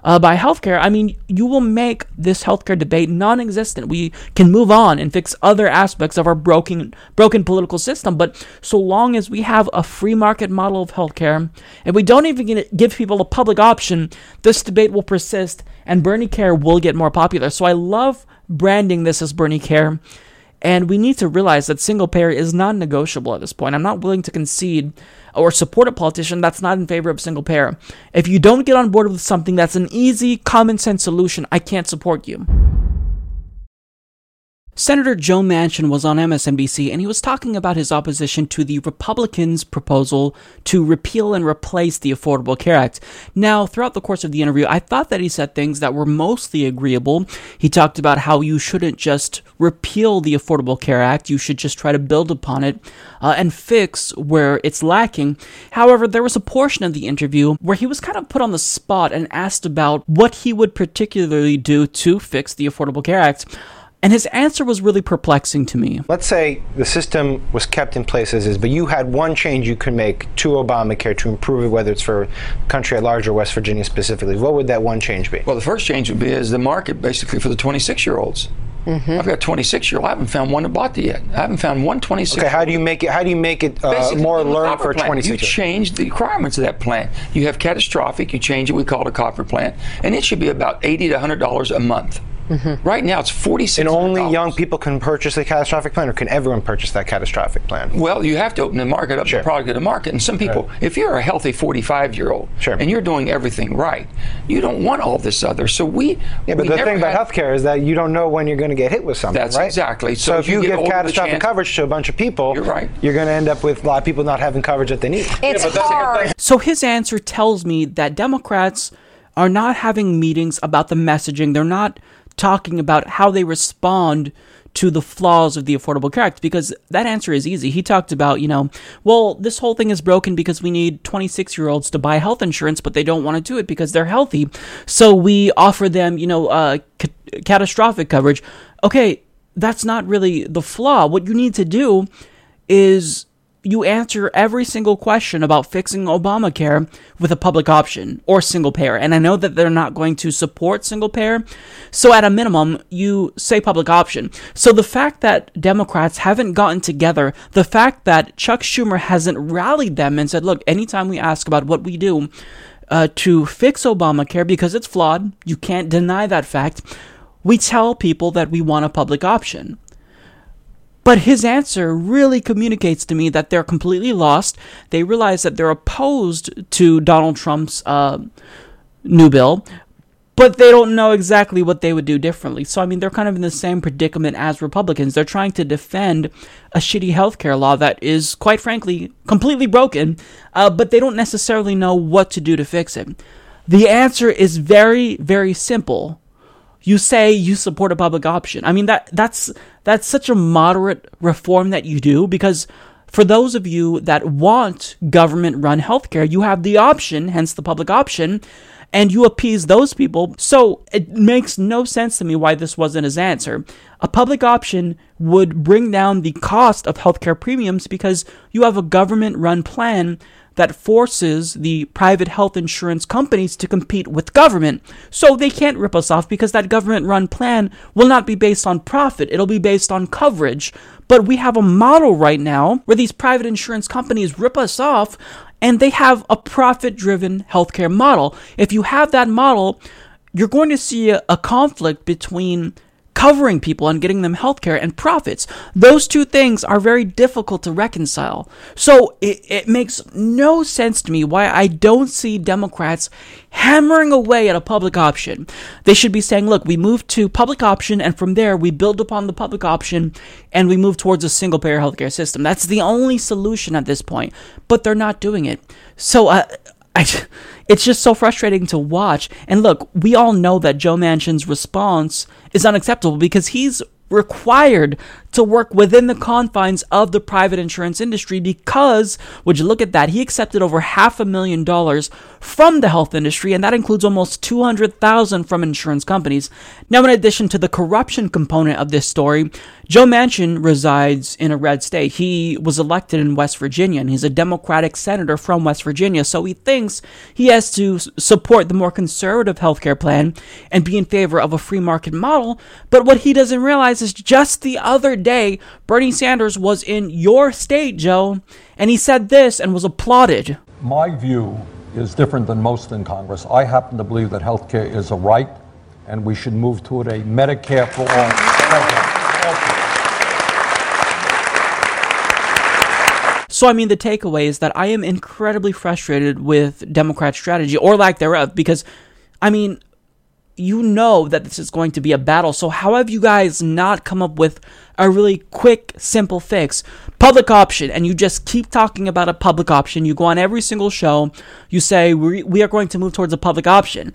uh, by healthcare, I mean, you will make this healthcare debate non-existent. We can move on and fix other aspects of our broken broken political system. But so long as we have a free market model of healthcare, and we don't even give people a public option, this debate will persist, and Bernie Care will get more popular. So I love branding this as Bernie Care. And we need to realize that single payer is non negotiable at this point. I'm not willing to concede or support a politician that's not in favor of single payer. If you don't get on board with something that's an easy, common sense solution, I can't support you. Senator Joe Manchin was on MSNBC and he was talking about his opposition to the Republicans' proposal to repeal and replace the Affordable Care Act. Now, throughout the course of the interview, I thought that he said things that were mostly agreeable. He talked about how you shouldn't just repeal the Affordable Care Act, you should just try to build upon it uh, and fix where it's lacking. However, there was a portion of the interview where he was kind of put on the spot and asked about what he would particularly do to fix the Affordable Care Act. And his answer was really perplexing to me. Let's say the system was kept in place as is, but you had one change you could make to Obamacare to improve it, whether it's for country at large or West Virginia specifically. What would that one change be? Well, the first change would be is the market basically for the 26 year olds. Mm-hmm. I've got 26 year old. I haven't found one that bought it yet. I haven't found one 26. Okay, how do you make it? How do you make it uh, more learned for 26? You change the requirements of that plan. You have catastrophic. You change it. We call it a copper plan, and it should be about 80 to 100 dollars a month. Mm-hmm. Right now, it's forty six. And only young people can purchase the catastrophic plan, or can everyone purchase that catastrophic plan? Well, you have to open the market up, sure. the product to the market. And some people, right. if you're a healthy forty five year old, sure. and you're doing everything right, you don't want all this other. So we. Yeah, but we the thing about healthcare is that you don't know when you're going to get hit with something. That's right? exactly. So, so if you, you give catastrophic chance, coverage to a bunch of people, you're right. You're going to end up with a lot of people not having coverage that they need. It's yeah, hard. So his answer tells me that Democrats are not having meetings about the messaging. They're not talking about how they respond to the flaws of the Affordable Care Act because that answer is easy. He talked about, you know, well, this whole thing is broken because we need 26 year olds to buy health insurance, but they don't want to do it because they're healthy. So we offer them, you know, uh, ca- catastrophic coverage. Okay, that's not really the flaw. What you need to do is you answer every single question about fixing Obamacare with a public option or single payer. And I know that they're not going to support single payer. So at a minimum, you say public option. So the fact that Democrats haven't gotten together, the fact that Chuck Schumer hasn't rallied them and said, look, anytime we ask about what we do uh, to fix Obamacare because it's flawed, you can't deny that fact, we tell people that we want a public option. But his answer really communicates to me that they're completely lost. They realize that they're opposed to Donald Trump's uh, new bill, but they don't know exactly what they would do differently. So, I mean, they're kind of in the same predicament as Republicans. They're trying to defend a shitty healthcare law that is, quite frankly, completely broken, uh, but they don't necessarily know what to do to fix it. The answer is very, very simple you say you support a public option. I mean that that's that's such a moderate reform that you do because for those of you that want government run healthcare, you have the option, hence the public option, and you appease those people. So it makes no sense to me why this wasn't his answer. A public option would bring down the cost of healthcare premiums because you have a government run plan that forces the private health insurance companies to compete with government. So they can't rip us off because that government run plan will not be based on profit, it'll be based on coverage. But we have a model right now where these private insurance companies rip us off and they have a profit driven healthcare model. If you have that model, you're going to see a, a conflict between covering people and getting them health care and profits. Those two things are very difficult to reconcile. So it, it makes no sense to me why I don't see Democrats hammering away at a public option. They should be saying, look, we move to public option, and from there we build upon the public option and we move towards a single payer healthcare system. That's the only solution at this point, but they're not doing it. So, uh, I, it's just so frustrating to watch. And look, we all know that Joe Manchin's response is unacceptable because he's required to work within the confines of the private insurance industry because, would you look at that, he accepted over half a million dollars from the health industry, and that includes almost 200,000 from insurance companies. Now, in addition to the corruption component of this story, Joe Manchin resides in a red state. He was elected in West Virginia, and he's a Democratic senator from West Virginia, so he thinks he has to support the more conservative healthcare plan and be in favor of a free market model. But what he doesn't realize is just the other day, Bernie Sanders was in your state, Joe, and he said this and was applauded. My view is different than most in Congress. I happen to believe that health care is a right, and we should move toward a Medicare for all. So, I mean, the takeaway is that I am incredibly frustrated with Democrat strategy or lack thereof because, I mean, you know that this is going to be a battle. So, how have you guys not come up with a really quick, simple fix? Public option, and you just keep talking about a public option. You go on every single show, you say, we, we are going to move towards a public option.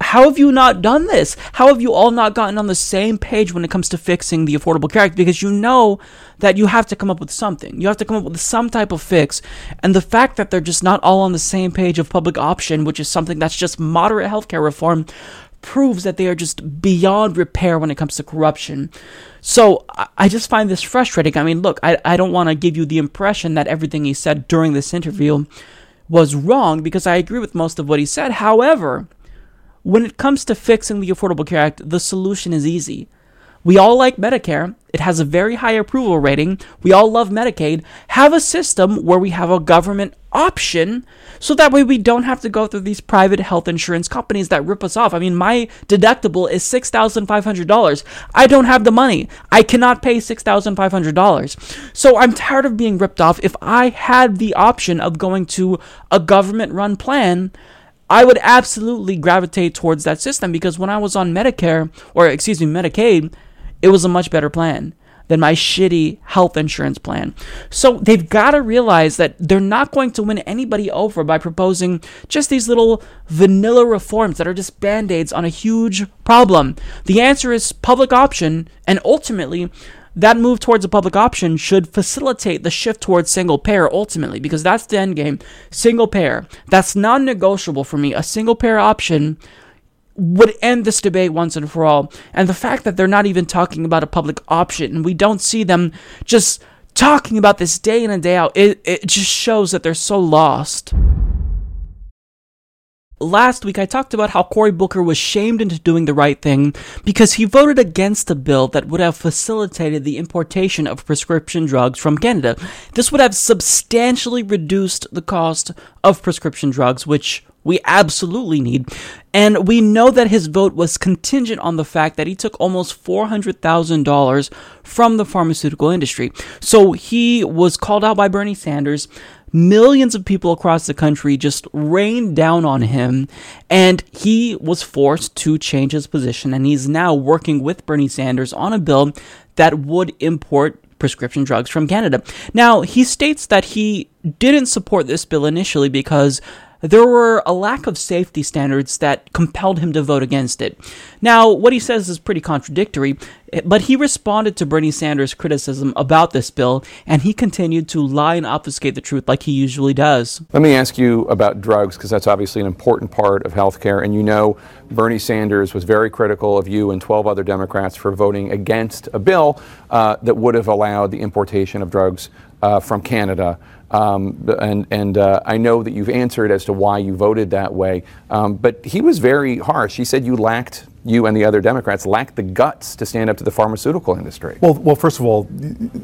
How have you not done this? How have you all not gotten on the same page when it comes to fixing the Affordable Care Act? Because you know that you have to come up with something. You have to come up with some type of fix. And the fact that they're just not all on the same page of public option, which is something that's just moderate healthcare reform, proves that they are just beyond repair when it comes to corruption. So I just find this frustrating. I mean, look, I, I don't want to give you the impression that everything he said during this interview was wrong because I agree with most of what he said. However, when it comes to fixing the Affordable Care Act, the solution is easy. We all like Medicare. It has a very high approval rating. We all love Medicaid. Have a system where we have a government option so that way we don't have to go through these private health insurance companies that rip us off. I mean, my deductible is $6,500. I don't have the money. I cannot pay $6,500. So I'm tired of being ripped off. If I had the option of going to a government run plan, I would absolutely gravitate towards that system because when I was on Medicare, or excuse me, Medicaid, it was a much better plan than my shitty health insurance plan. So they've got to realize that they're not going to win anybody over by proposing just these little vanilla reforms that are just band aids on a huge problem. The answer is public option, and ultimately, that move towards a public option should facilitate the shift towards single payer ultimately, because that's the end game. Single payer. That's non negotiable for me. A single payer option would end this debate once and for all. And the fact that they're not even talking about a public option and we don't see them just talking about this day in and day out, it, it just shows that they're so lost. Last week, I talked about how Cory Booker was shamed into doing the right thing because he voted against a bill that would have facilitated the importation of prescription drugs from Canada. This would have substantially reduced the cost of prescription drugs, which we absolutely need. And we know that his vote was contingent on the fact that he took almost $400,000 from the pharmaceutical industry. So he was called out by Bernie Sanders. Millions of people across the country just rained down on him, and he was forced to change his position. And he's now working with Bernie Sanders on a bill that would import prescription drugs from Canada. Now, he states that he didn't support this bill initially because there were a lack of safety standards that compelled him to vote against it. Now, what he says is pretty contradictory, but he responded to Bernie Sanders' criticism about this bill, and he continued to lie and obfuscate the truth like he usually does. Let me ask you about drugs, because that's obviously an important part of healthcare, and you know Bernie Sanders was very critical of you and 12 other Democrats for voting against a bill uh, that would have allowed the importation of drugs uh, from Canada. Um, and and uh, I know that you've answered as to why you voted that way. Um, but he was very harsh. He said you lacked you and the other Democrats lacked the guts to stand up to the pharmaceutical industry. Well, well, first of all,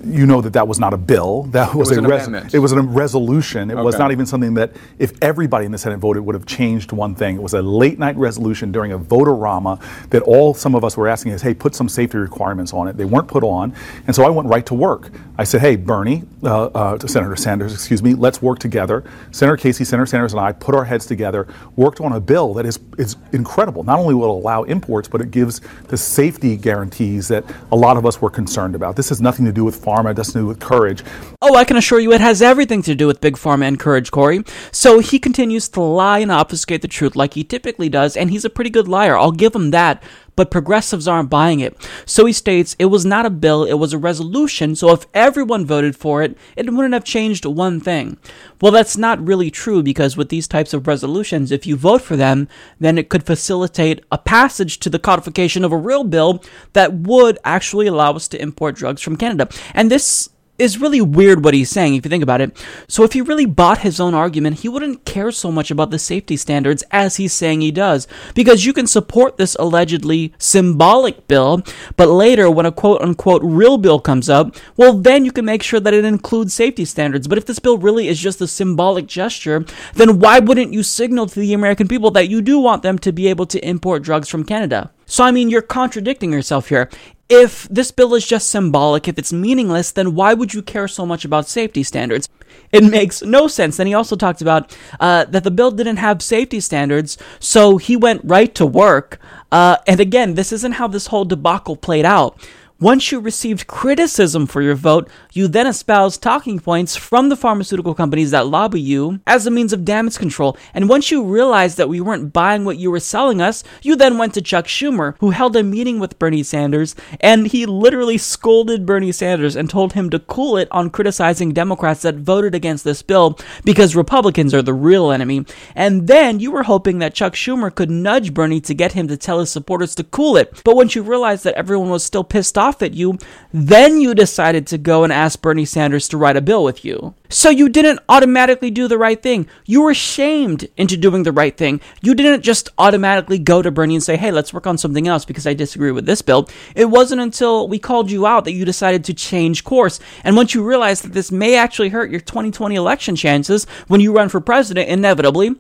you know that that was not a bill. That was, was a res- it was a resolution. It was not even something that if everybody in the Senate voted would have changed one thing. It was a late night resolution during a vote-a-rama that all some of us were asking is, hey, put some safety requirements on it. They weren't put on, and so I went right to work. I said, hey, Bernie, uh, uh, to Senator Sanders, excuse me, let's work together. Senator Casey, Senator Sanders, and I put our heads together, worked on a bill that is is incredible. Not only will it allow imports, but it gives the safety guarantees that a lot of us were concerned about. This has nothing to do with pharma. It doesn't do with courage. Oh, I can assure you it has everything to do with Big Pharma and Courage, Cory. So he continues to lie and obfuscate the truth like he typically does, and he's a pretty good liar. I'll give him that. But progressives aren't buying it. So he states it was not a bill, it was a resolution, so if everyone voted for it, it wouldn't have changed one thing. Well, that's not really true because with these types of resolutions, if you vote for them, then it could facilitate a passage to the codification of a real bill that would actually allow us to import drugs from Canada. And this is really weird what he's saying if you think about it. So if he really bought his own argument, he wouldn't care so much about the safety standards as he's saying he does. Because you can support this allegedly symbolic bill, but later when a quote unquote real bill comes up, well then you can make sure that it includes safety standards. But if this bill really is just a symbolic gesture, then why wouldn't you signal to the American people that you do want them to be able to import drugs from Canada? So I mean, you're contradicting yourself here. If this bill is just symbolic, if it's meaningless, then why would you care so much about safety standards? It makes no sense. Then he also talked about uh, that the bill didn't have safety standards, so he went right to work. Uh, and again, this isn't how this whole debacle played out. Once you received criticism for your vote, you then espoused talking points from the pharmaceutical companies that lobby you as a means of damage control. And once you realized that we weren't buying what you were selling us, you then went to Chuck Schumer, who held a meeting with Bernie Sanders, and he literally scolded Bernie Sanders and told him to cool it on criticizing Democrats that voted against this bill because Republicans are the real enemy. And then you were hoping that Chuck Schumer could nudge Bernie to get him to tell his supporters to cool it. But once you realized that everyone was still pissed off at you, then you decided to go and ask Bernie Sanders to write a bill with you. So you didn't automatically do the right thing. You were shamed into doing the right thing. You didn't just automatically go to Bernie and say, hey, let's work on something else because I disagree with this bill. It wasn't until we called you out that you decided to change course. And once you realized that this may actually hurt your 2020 election chances when you run for president, inevitably,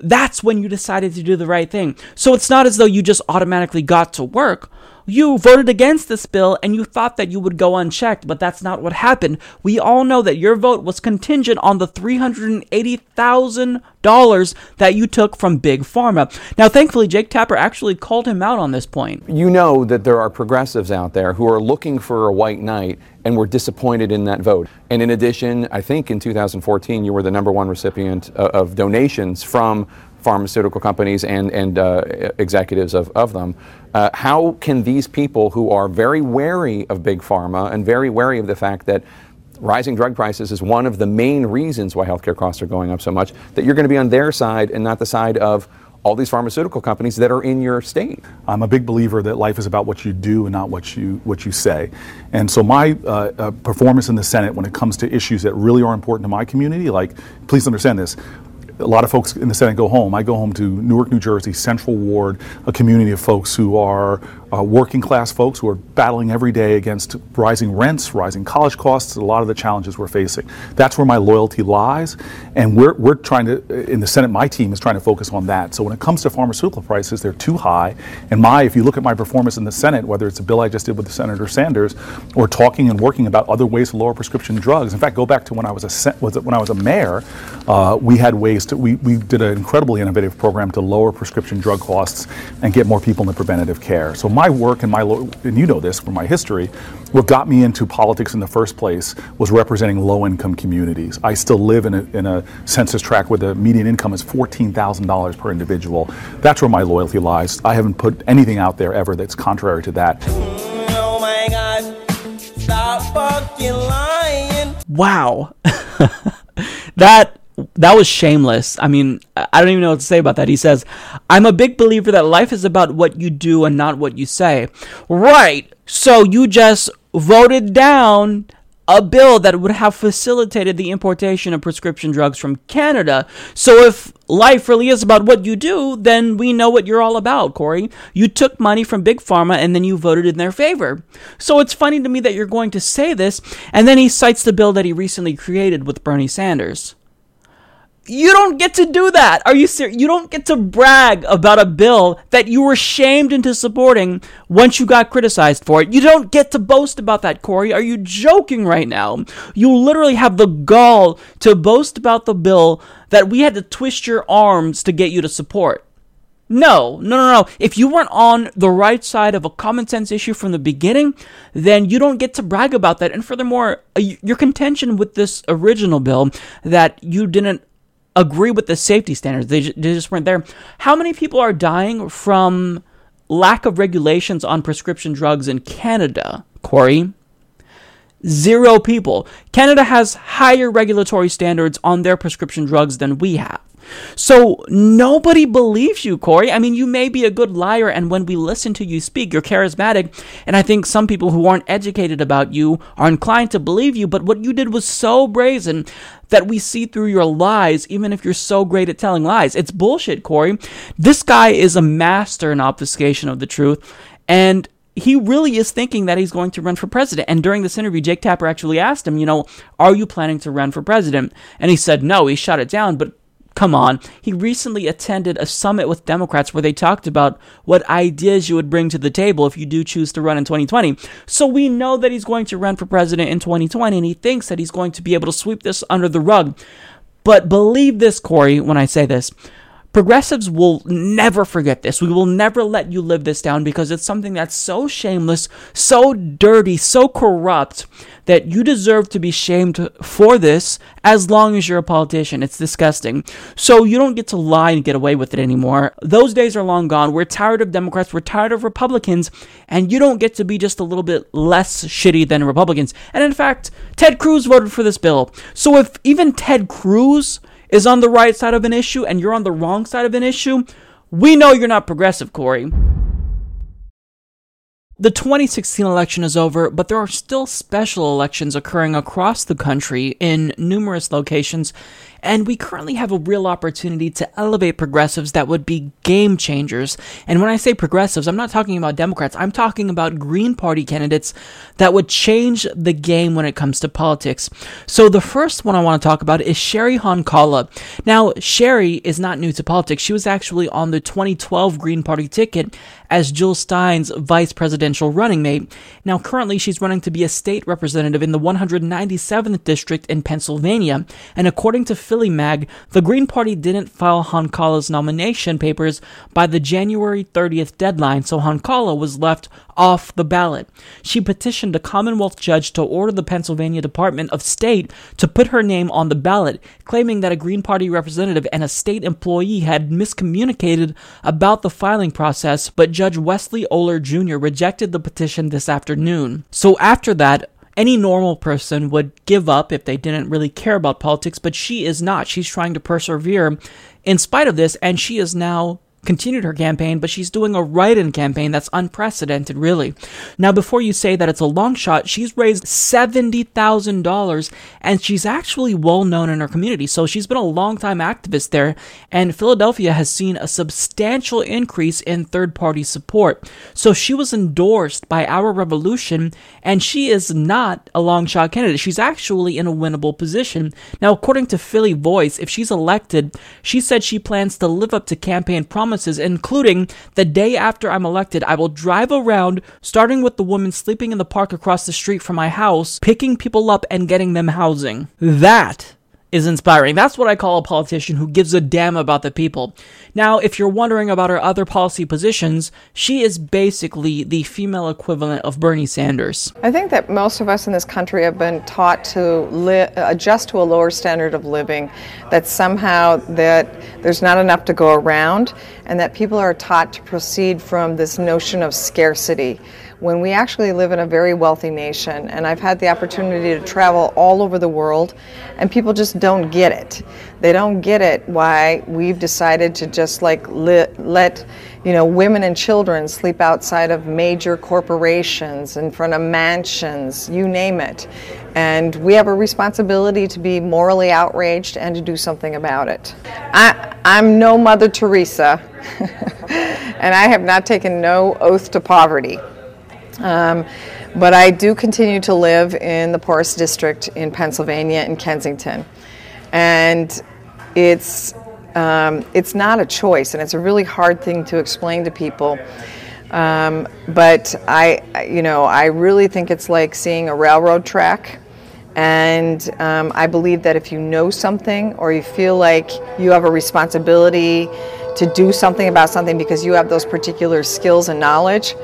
that's when you decided to do the right thing. So it's not as though you just automatically got to work. You voted against this bill and you thought that you would go unchecked, but that's not what happened. We all know that your vote was contingent on the $380,000 that you took from Big Pharma. Now, thankfully, Jake Tapper actually called him out on this point. You know that there are progressives out there who are looking for a white knight and were disappointed in that vote. And in addition, I think in 2014 you were the number one recipient uh, of donations from pharmaceutical companies and, and uh, executives of, of them. Uh, how can these people who are very wary of big pharma and very wary of the fact that rising drug prices is one of the main reasons why healthcare costs are going up so much, that you're going to be on their side and not the side of all these pharmaceutical companies that are in your state. I'm a big believer that life is about what you do and not what you what you say. And so my uh, uh, performance in the Senate when it comes to issues that really are important to my community, like please understand this. A lot of folks in the Senate go home. I go home to Newark, New Jersey, Central Ward, a community of folks who are uh, working class folks who are battling every day against rising rents, rising college costs, a lot of the challenges we're facing. That's where my loyalty lies. And we're, we're trying to, in the Senate, my team is trying to focus on that. So when it comes to pharmaceutical prices, they're too high. And my, if you look at my performance in the Senate, whether it's a bill I just did with Senator Sanders or talking and working about other ways to lower prescription drugs. In fact, go back to when I was a, when I was a mayor, uh, we had ways to, we, we did an incredibly innovative program to lower prescription drug costs and get more people into preventative care. So my work and my, lo- and you know this from my history, what got me into politics in the first place was representing low income communities. I still live in a, in a census tract where the median income is $14,000 per individual. That's where my loyalty lies. I haven't put anything out there ever that's contrary to that. Oh my god, stop fucking lying. Wow. that that was shameless. I mean, I don't even know what to say about that. He says, "I'm a big believer that life is about what you do and not what you say." Right. So you just voted down a bill that would have facilitated the importation of prescription drugs from Canada. So if life really is about what you do, then we know what you're all about, Cory. You took money from Big Pharma and then you voted in their favor. So it's funny to me that you're going to say this, and then he cites the bill that he recently created with Bernie Sanders. You don't get to do that. Are you serious? You don't get to brag about a bill that you were shamed into supporting once you got criticized for it. You don't get to boast about that, Cory. Are you joking right now? You literally have the gall to boast about the bill that we had to twist your arms to get you to support. No, no, no, no. If you weren't on the right side of a common sense issue from the beginning, then you don't get to brag about that. And furthermore, your contention with this original bill that you didn't agree with the safety standards. They, they just weren't there. How many people are dying from lack of regulations on prescription drugs in Canada, Cory? Zero people. Canada has higher regulatory standards on their prescription drugs than we have. So nobody believes you, Cory. I mean, you may be a good liar, and when we listen to you speak, you're charismatic. And I think some people who aren't educated about you are inclined to believe you. But what you did was so brazen that we see through your lies, even if you're so great at telling lies. It's bullshit, Cory. This guy is a master in obfuscation of the truth. And he really is thinking that he's going to run for president. And during this interview, Jake Tapper actually asked him, you know, are you planning to run for president? And he said no, he shut it down. But Come on. He recently attended a summit with Democrats where they talked about what ideas you would bring to the table if you do choose to run in 2020. So we know that he's going to run for president in 2020 and he thinks that he's going to be able to sweep this under the rug. But believe this, Cory, when I say this. Progressives will never forget this. We will never let you live this down because it's something that's so shameless, so dirty, so corrupt that you deserve to be shamed for this as long as you're a politician. It's disgusting. So you don't get to lie and get away with it anymore. Those days are long gone. We're tired of Democrats, we're tired of Republicans, and you don't get to be just a little bit less shitty than Republicans. And in fact, Ted Cruz voted for this bill. So if even Ted Cruz is on the right side of an issue and you're on the wrong side of an issue, we know you're not progressive, Cory. The 2016 election is over, but there are still special elections occurring across the country in numerous locations, and we currently have a real opportunity to elevate progressives that would be game changers. And when I say progressives, I'm not talking about Democrats, I'm talking about Green Party candidates that would change the game when it comes to politics. So the first one I want to talk about is Cheri Honkala. Now, Cheri is not new to politics. She was actually on the 2012 Green Party ticket as Jill Stein's vice presidential running mate. Now, currently, she's running to be a state representative in the 197th district in Pennsylvania. And according to Philly Mag, the Green Party didn't file Honkala's nomination papers by the January 30th deadline, so Honkala was left off the ballot. She petitioned a Commonwealth judge to order the Pennsylvania Department of State to put her name on the ballot, claiming that a Green Party representative and a state employee had miscommunicated about the filing process, but Judge Wesley Oler Jr. rejected the petition this afternoon. So after that, any normal person would give up if they didn't really care about politics, but she is not. She's trying to persevere in spite of this, and she is now continued her campaign, but she's doing a write in campaign that's unprecedented, really. Now, before you say that it's a long shot, she's raised $70,000 and she's actually well known in her community. So she's been a long time activist there, and Philadelphia has seen a substantial increase in third party support. So she was endorsed by Our Revolution, and she is not a long shot candidate. She's actually in a winnable position. Now, according to Philly Voice, if she's elected, she said she plans to live up to campaign promises promises, including the day after I'm elected, I will drive around, starting with the woman sleeping in the park across the street from my house, picking people up and getting them housing. That is inspiring. That's what I call a politician who gives a damn about the people. Now, if you're wondering about her other policy positions, she is basically the female equivalent of Bernie Sanders. I think that most of us in this country have been taught to li- adjust to a lower standard of living, that somehow that there's not enough to go around, and that people are taught to proceed from this notion of scarcity when we actually live in a very wealthy nation. And I've had the opportunity to travel all over the world, and people just don't get it. They don't get it why we've decided to just like li- let you know women and children sleep outside of major corporations, in front of mansions, you name it. And we have a responsibility to be morally outraged and to do something about it. I, I'm no Mother Teresa, and I have not taken no oath to poverty. Um, but I do continue to live in the poorest district in Pennsylvania, in Kensington. And it's, um, it's not a choice, and it's a really hard thing to explain to people. Um, but I, you know, I really think it's like seeing a railroad track. And um, I believe that if you know something or you feel like you have a responsibility to do something about something because you have those particular skills and knowledge,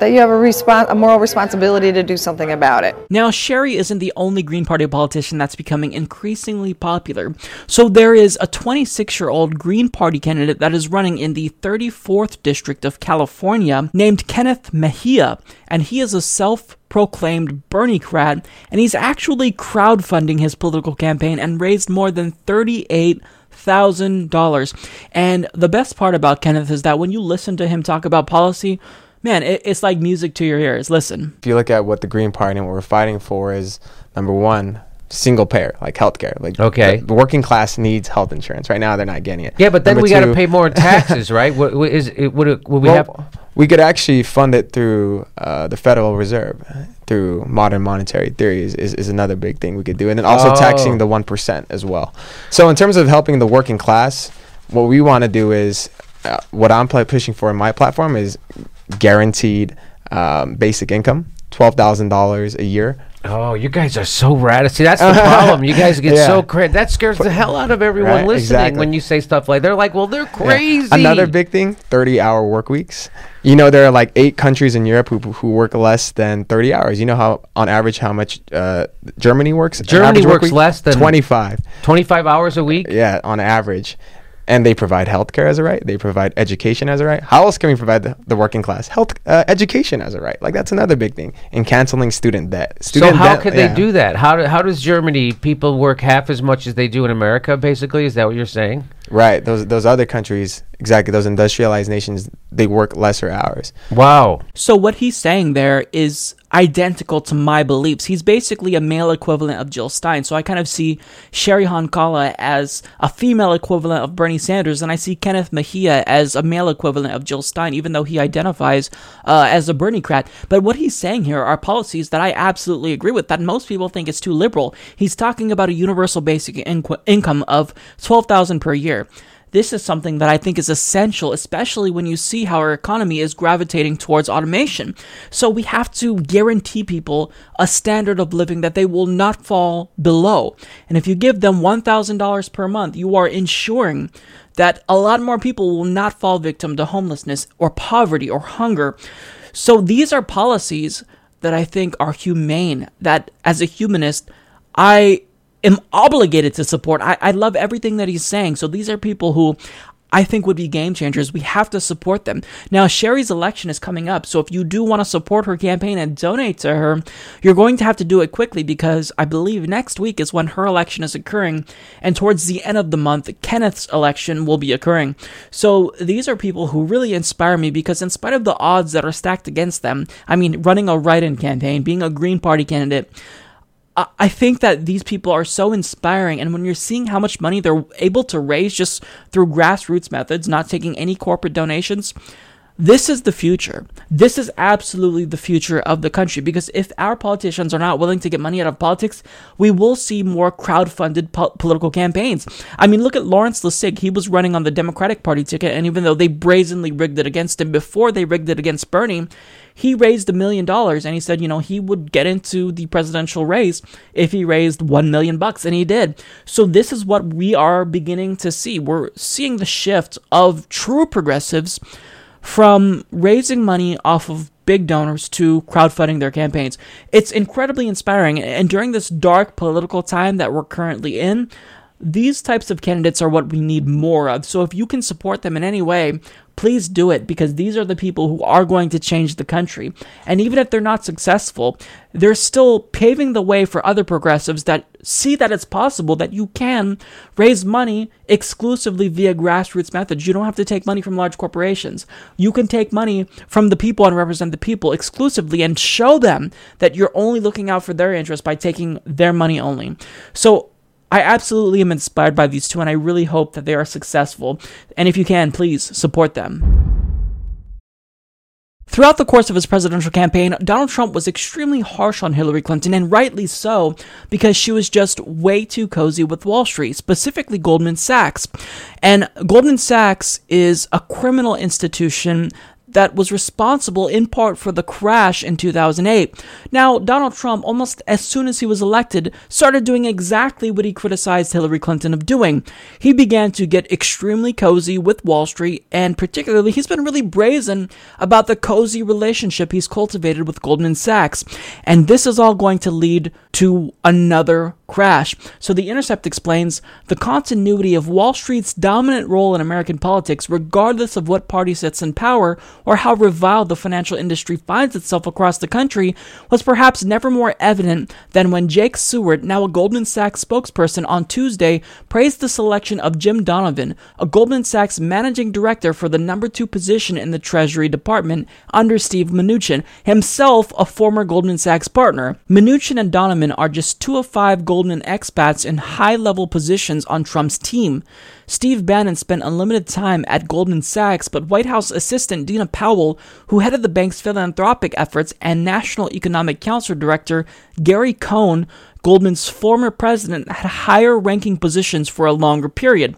that you have a, a moral responsibility to do something about it. Now, Cheri isn't the only Green Party politician that's becoming increasingly popular. So there is a 26 year old Green Party candidate that is running in the 34th District of California named Kenneth Mejia, and he is a self proclaimed Bernie crat, and he's actually crowdfunding his political campaign and raised more than 38 thousand dollars. And the best part about Kenneth is that when you listen to him talk about policy, man, it, it's like music to your ears. Listen. If you look at what the Green Party and what we're fighting for is number one, single payer, like healthcare. Like Okay. the, the working class needs health insurance. Right now, they're not getting it. Yeah, but then Number we got to pay more taxes, right? What, what is it? Would it, would we Well, have? we could actually fund it through uh, the Federal Reserve, through modern monetary theory is, is, is another big thing we could do, and then also Oh. taxing the one percent as well. So in terms of helping the working class, what we want to do is uh, what I'm pl- pushing for in my platform is guaranteed um, basic income, twelve thousand dollars a year. Oh, you guys are so rad. See, that's the problem. You guys get Yeah. so crazy. That scares the hell out of everyone Right, listening exactly. when you say stuff like they're like, well, they're Yeah. crazy. Another big thing: thirty-hour work weeks. You know, there are like eight countries in Europe who, who work less than thirty hours. You know how, on average, how much uh, Germany works? Germany average work works less than- twenty-five. 25 hours a week. Yeah, on average. And they provide healthcare as a right. They provide education as a right. How else can we provide the, the working class health uh, education as a right? Like that's another big thing. And canceling student debt. Student so how debt, could yeah. they do that? How do, how does Germany people work half as much as they do in America? Basically, is that what you're saying? Right. Those those other countries, exactly. Those industrialized nations, they work lesser hours. Wow. So what he's saying there is identical to my beliefs. He's basically a male equivalent of Jill Stein. So I kind of see Cheri Honkala as a female equivalent of Bernie Sanders, and I see Kenneth Mejia as a male equivalent of Jill Stein, even though he identifies uh, as a Bernie crat. But what he's saying here are policies that I absolutely agree with. That most people think is too liberal. He's talking about a universal basic income of twelve thousand per year. This is something that I think is essential, especially when you see how our economy is gravitating towards automation. So we have to guarantee people a standard of living that they will not fall below. And if you give them $1,000 per month, you are ensuring that a lot more people will not fall victim to homelessness or poverty or hunger. So these are policies that I think are humane, that as a humanist, I am obligated to support. I, I love everything that he's saying. So these are people who I think would be game changers. We have to support them. Now, Cheri's election is coming up. So if you do want to support her campaign and donate to her, you're going to have to do it quickly because I believe next week is when her election is occurring. And towards the end of the month, Kenneth's election will be occurring. So these are people who really inspire me because, in spite of the odds that are stacked against them, I mean, running a write in campaign, being a Green Party candidate, I- think that these people are so inspiring, and when you're seeing how much money they're able to raise just through grassroots methods, not taking any corporate donations, this is the future. This is absolutely the future of the country because if our politicians are not willing to get money out of politics, we will see more crowd-funded po- political campaigns. I mean, look at Lawrence Lessig. He was running on the Democratic Party ticket, and even though they brazenly rigged it against him before they rigged it against Bernie, he raised a million dollars and he said, you know, he would get into the presidential race if he raised 1 million bucks and he did. So this is what we are beginning to see. We're seeing the shift of true progressives from raising money off of big donors to crowdfunding their campaigns. It's incredibly inspiring and during this dark political time that we're currently in, These types of candidates are what we need more of. So if you can support them in any way, please do it because these are the people who are going to change the country. And even if they're not successful, they're still paving the way for other progressives that see that it's possible that you can raise money exclusively via grassroots methods. You don't have to take money from large corporations. You can take money from the people and represent the people exclusively and show them that you're only looking out for their interests by taking their money only. So I absolutely am inspired by these two, and I really hope that they are successful. And if you can, please support them. Throughout the course of his presidential campaign, Donald Trump was extremely harsh on Hillary Clinton, and rightly so, because she was just way too cozy with Wall Street, specifically Goldman Sachs. And Goldman Sachs is a criminal institution that was responsible in part for the crash in 2008. Now, Donald Trump, almost as soon as he was elected, started doing exactly what he criticized Hillary Clinton of doing. He began to get extremely cozy with Wall Street, and particularly, he's been really brazen about the cozy relationship he's cultivated with Goldman Sachs. And this is all going to lead to another crash. So The Intercept explains the continuity of Wall Street's dominant role in American politics, regardless of what party sits in power or how reviled the financial industry finds itself across the country, was perhaps never more evident than when Jake Siewert, now a Goldman Sachs spokesperson, on Tuesday praised the selection of Jim Donovan, a Goldman Sachs managing director for the number two position in the Treasury Department under Steve Mnuchin, himself a former Goldman Sachs partner. Mnuchin and Donovan are just two of five Goldman expats in high level positions on Trump's team. Steve Bannon spent unlimited time at Goldman Sachs, but White House assistant Dina Powell, who headed the bank's philanthropic efforts, and National Economic Council Director Gary Cohn, Goldman's former president, had higher ranking positions for a longer period.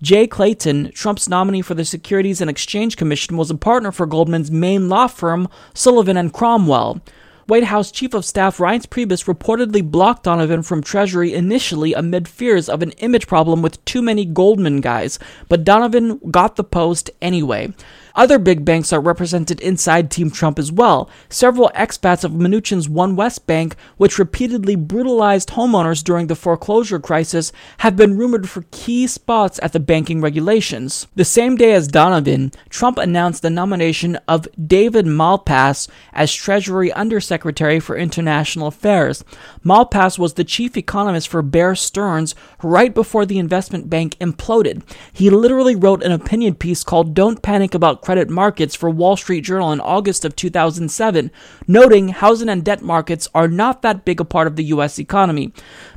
Jay Clayton, Trump's nominee for the Securities and Exchange Commission, was a partner for Goldman's main law firm, Sullivan and Cromwell. White House Chief of Staff Reince Priebus reportedly blocked Donovan from Treasury initially amid fears of an image problem with too many Goldman guys, but Donovan got the post anyway. Other big banks are represented inside Team Trump as well. Several expats of Mnuchin's OneWest Bank, which repeatedly brutalized homeowners during the foreclosure crisis, have been rumored for key spots at the banking regulations. The same day as Donovan, Trump announced the nomination of David Malpass as Treasury Undersecretary for International Affairs. Malpass was the chief economist for Bear Stearns right before the investment bank imploded. He literally wrote an opinion piece called Don't Panic About Credit Markets for Wall Street Journal in August of 2007, noting housing and debt markets are not that big a part of the US economy.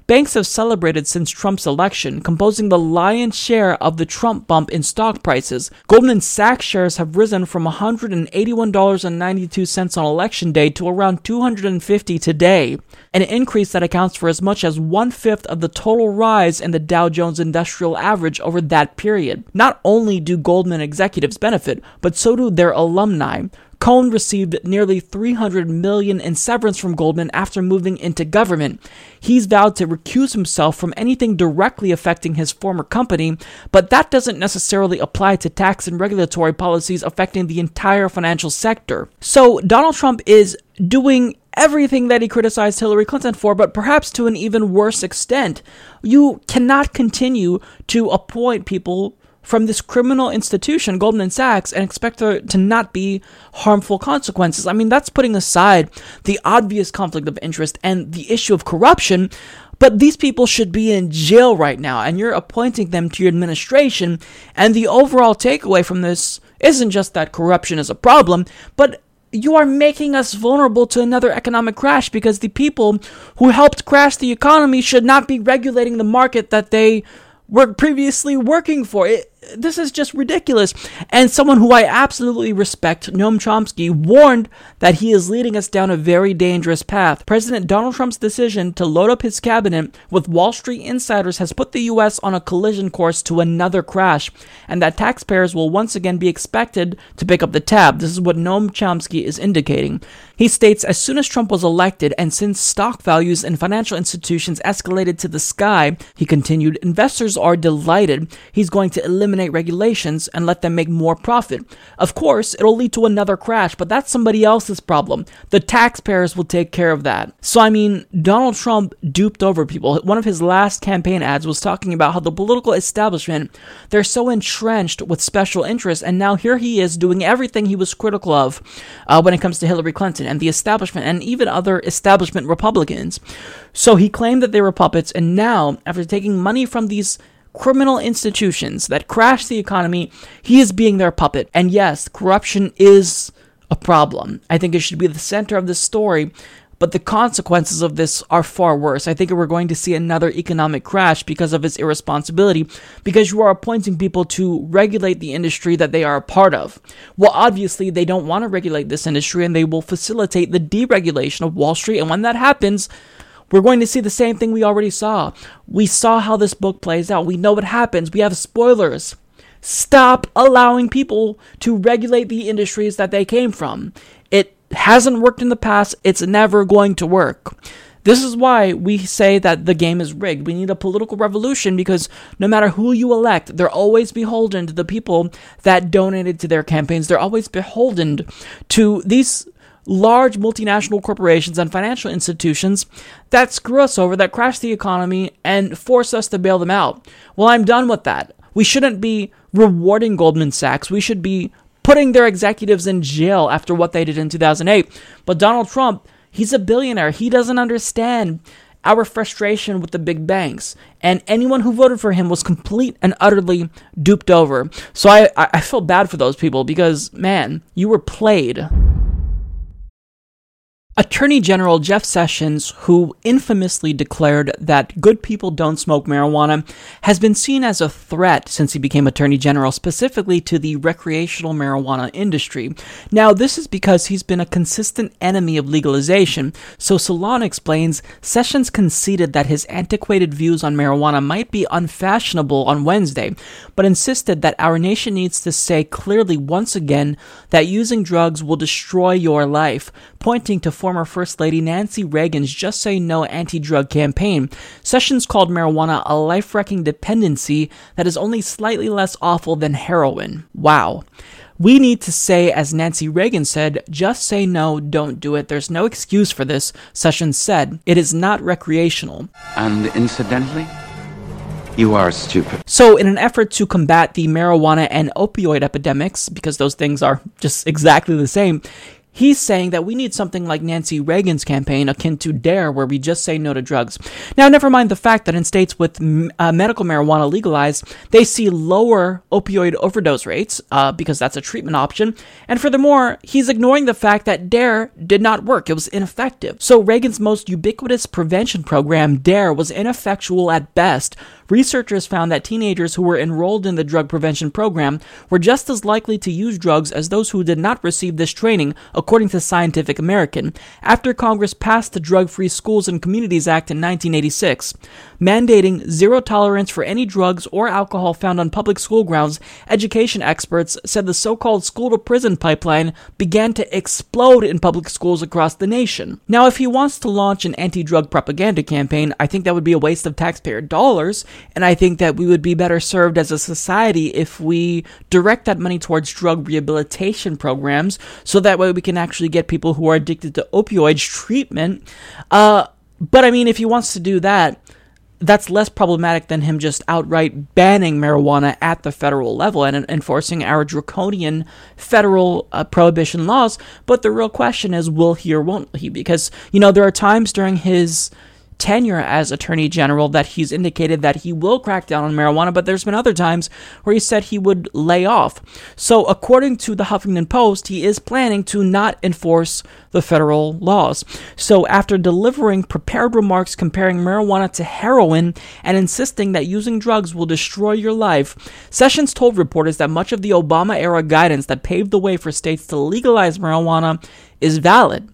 Banks have celebrated since Trump's election, composing the lion's share of the Trump bump in stock prices. Goldman Sachs shares have risen from $181.92 on election day to around 250 today, an increase that accounts for as much as one fifth of the total rise in the Dow Jones Industrial Average over that period. Not only do Goldman executives benefit, but so do their alumni. Cohn received nearly 300 million in severance from Goldman after moving into government. He's vowed to recuse himself from anything directly affecting his former company, but that doesn't necessarily apply to tax and regulatory policies affecting the entire financial sector. So Donald Trump is doing everything that he criticized Hillary Clinton for, but perhaps to an even worse extent. You cannot continue to appoint people from this criminal institution, Goldman Sachs, and expect there to not be harmful consequences. I mean, that's putting aside the obvious conflict of interest and the issue of corruption. But these people should be in jail right now, and you're appointing them to your administration. And the overall takeaway from this isn't just that corruption is a problem, but you are making us vulnerable to another economic crash because the people who helped crash the economy should not be regulating the market that they were previously working for. It, this is just ridiculous. And someone who I absolutely respect, Noam Chomsky, warned that he is leading us down a very dangerous path. President Donald Trump's decision to load up his cabinet with Wall Street insiders has put the U.S. on a collision course to another crash, and that taxpayers will once again be expected to pick up the tab. This is what Noam Chomsky is indicating. He states as soon as Trump was elected, and since stock values in financial institutions escalated to the sky, he continued, investors are delighted. He's going to eliminate eliminate regulations and let them make more profit. Of course, it'll lead to another crash, but that's somebody else's problem. The taxpayers will take care of that. So, I mean, Donald Trump duped over people. One of his last campaign ads was talking about how the political establishment, they're so entrenched with special interests, and now here he is doing everything he was critical of uh, when it comes to Hillary Clinton and the establishment and even other establishment Republicans. So he claimed that they were puppets, and now, after taking money from these criminal institutions that crash the economy, he is being their puppet. And yes, corruption is a problem. I think it should be the center of this story. But the consequences of this are far worse. I think we're going to see another economic crash because of his irresponsibility, because you are appointing people to regulate the industry that they are a part of. Well, obviously, they don't want to regulate this industry and they will facilitate the deregulation of Wall Street. And when that happens, we're going to see the same thing we already saw. We saw how this book plays out. We know what happens. We have spoilers. Stop allowing people to regulate the industries that they came from. It hasn't worked in the past. It's never going to work. This is why we say that the game is rigged. We need a political revolution because no matter who you elect, they're always beholden to the people that donated to their campaigns. They're always beholden to these large multinational corporations and financial institutions that screw us over, that crash the economy, and force us to bail them out. Well, I'm done with that. We shouldn't be rewarding Goldman Sachs. We should be putting their executives in jail after what they did in 2008. But Donald Trump, he's a billionaire. He doesn't understand our frustration with the big banks. And anyone who voted for him was complete and utterly duped over. So I, I feel bad for those people because, man, you were played. Attorney General Jeff Sessions, who infamously declared that good people don't smoke marijuana, has been seen as a threat since he became Attorney General, specifically to the recreational marijuana industry. Now, this is because he's been a consistent enemy of legalization. So, Salon explains Sessions conceded that his antiquated views on marijuana might be unfashionable on Wednesday, but insisted that our nation needs to say clearly once again that using drugs will destroy your life, pointing to former First Lady Nancy Reagan's Just Say No anti drug campaign. Sessions called marijuana a life wrecking dependency that is only slightly less awful than heroin. Wow. We need to say, as Nancy Reagan said, just say no, don't do it. There's no excuse for this, Sessions said. It is not recreational. And incidentally, you are stupid. So, in an effort to combat the marijuana and opioid epidemics, because those things are just exactly the same, He's saying that we need something like Nancy Reagan's campaign, akin to DARE, where we just say no to drugs. Now, never mind the fact that in states with uh, medical marijuana legalized, they see lower opioid overdose rates uh, because that's a treatment option. And furthermore, he's ignoring the fact that DARE did not work, it was ineffective. So, Reagan's most ubiquitous prevention program, DARE, was ineffectual at best. Researchers found that teenagers who were enrolled in the drug prevention program were just as likely to use drugs as those who did not receive this training according to Scientific American, after Congress passed the Drug Free Schools and Communities Act in 1986. Mandating zero tolerance for any drugs or alcohol found on public school grounds, education experts said the so called school to prison pipeline began to explode in public schools across the nation. Now, if he wants to launch an anti drug propaganda campaign, I think that would be a waste of taxpayer dollars, and I think that we would be better served as a society if we direct that money towards drug rehabilitation programs so that way we can actually get people who are addicted to opioids treatment. Uh, but I mean, if he wants to do that, that's less problematic than him just outright banning marijuana at the federal level and enforcing our draconian federal uh, prohibition laws. But the real question is, will he or won't he? Because, you know, there are times during his tenure as Attorney General that he's indicated that he will crack down on marijuana, but there's been other times where he said he would lay off. So, according to the Huffington Post, he is planning to not enforce the federal laws. So, after delivering prepared remarks comparing marijuana to heroin and insisting that using drugs will destroy your life, Sessions told reporters that much of the Obama era guidance that paved the way for states to legalize marijuana is valid.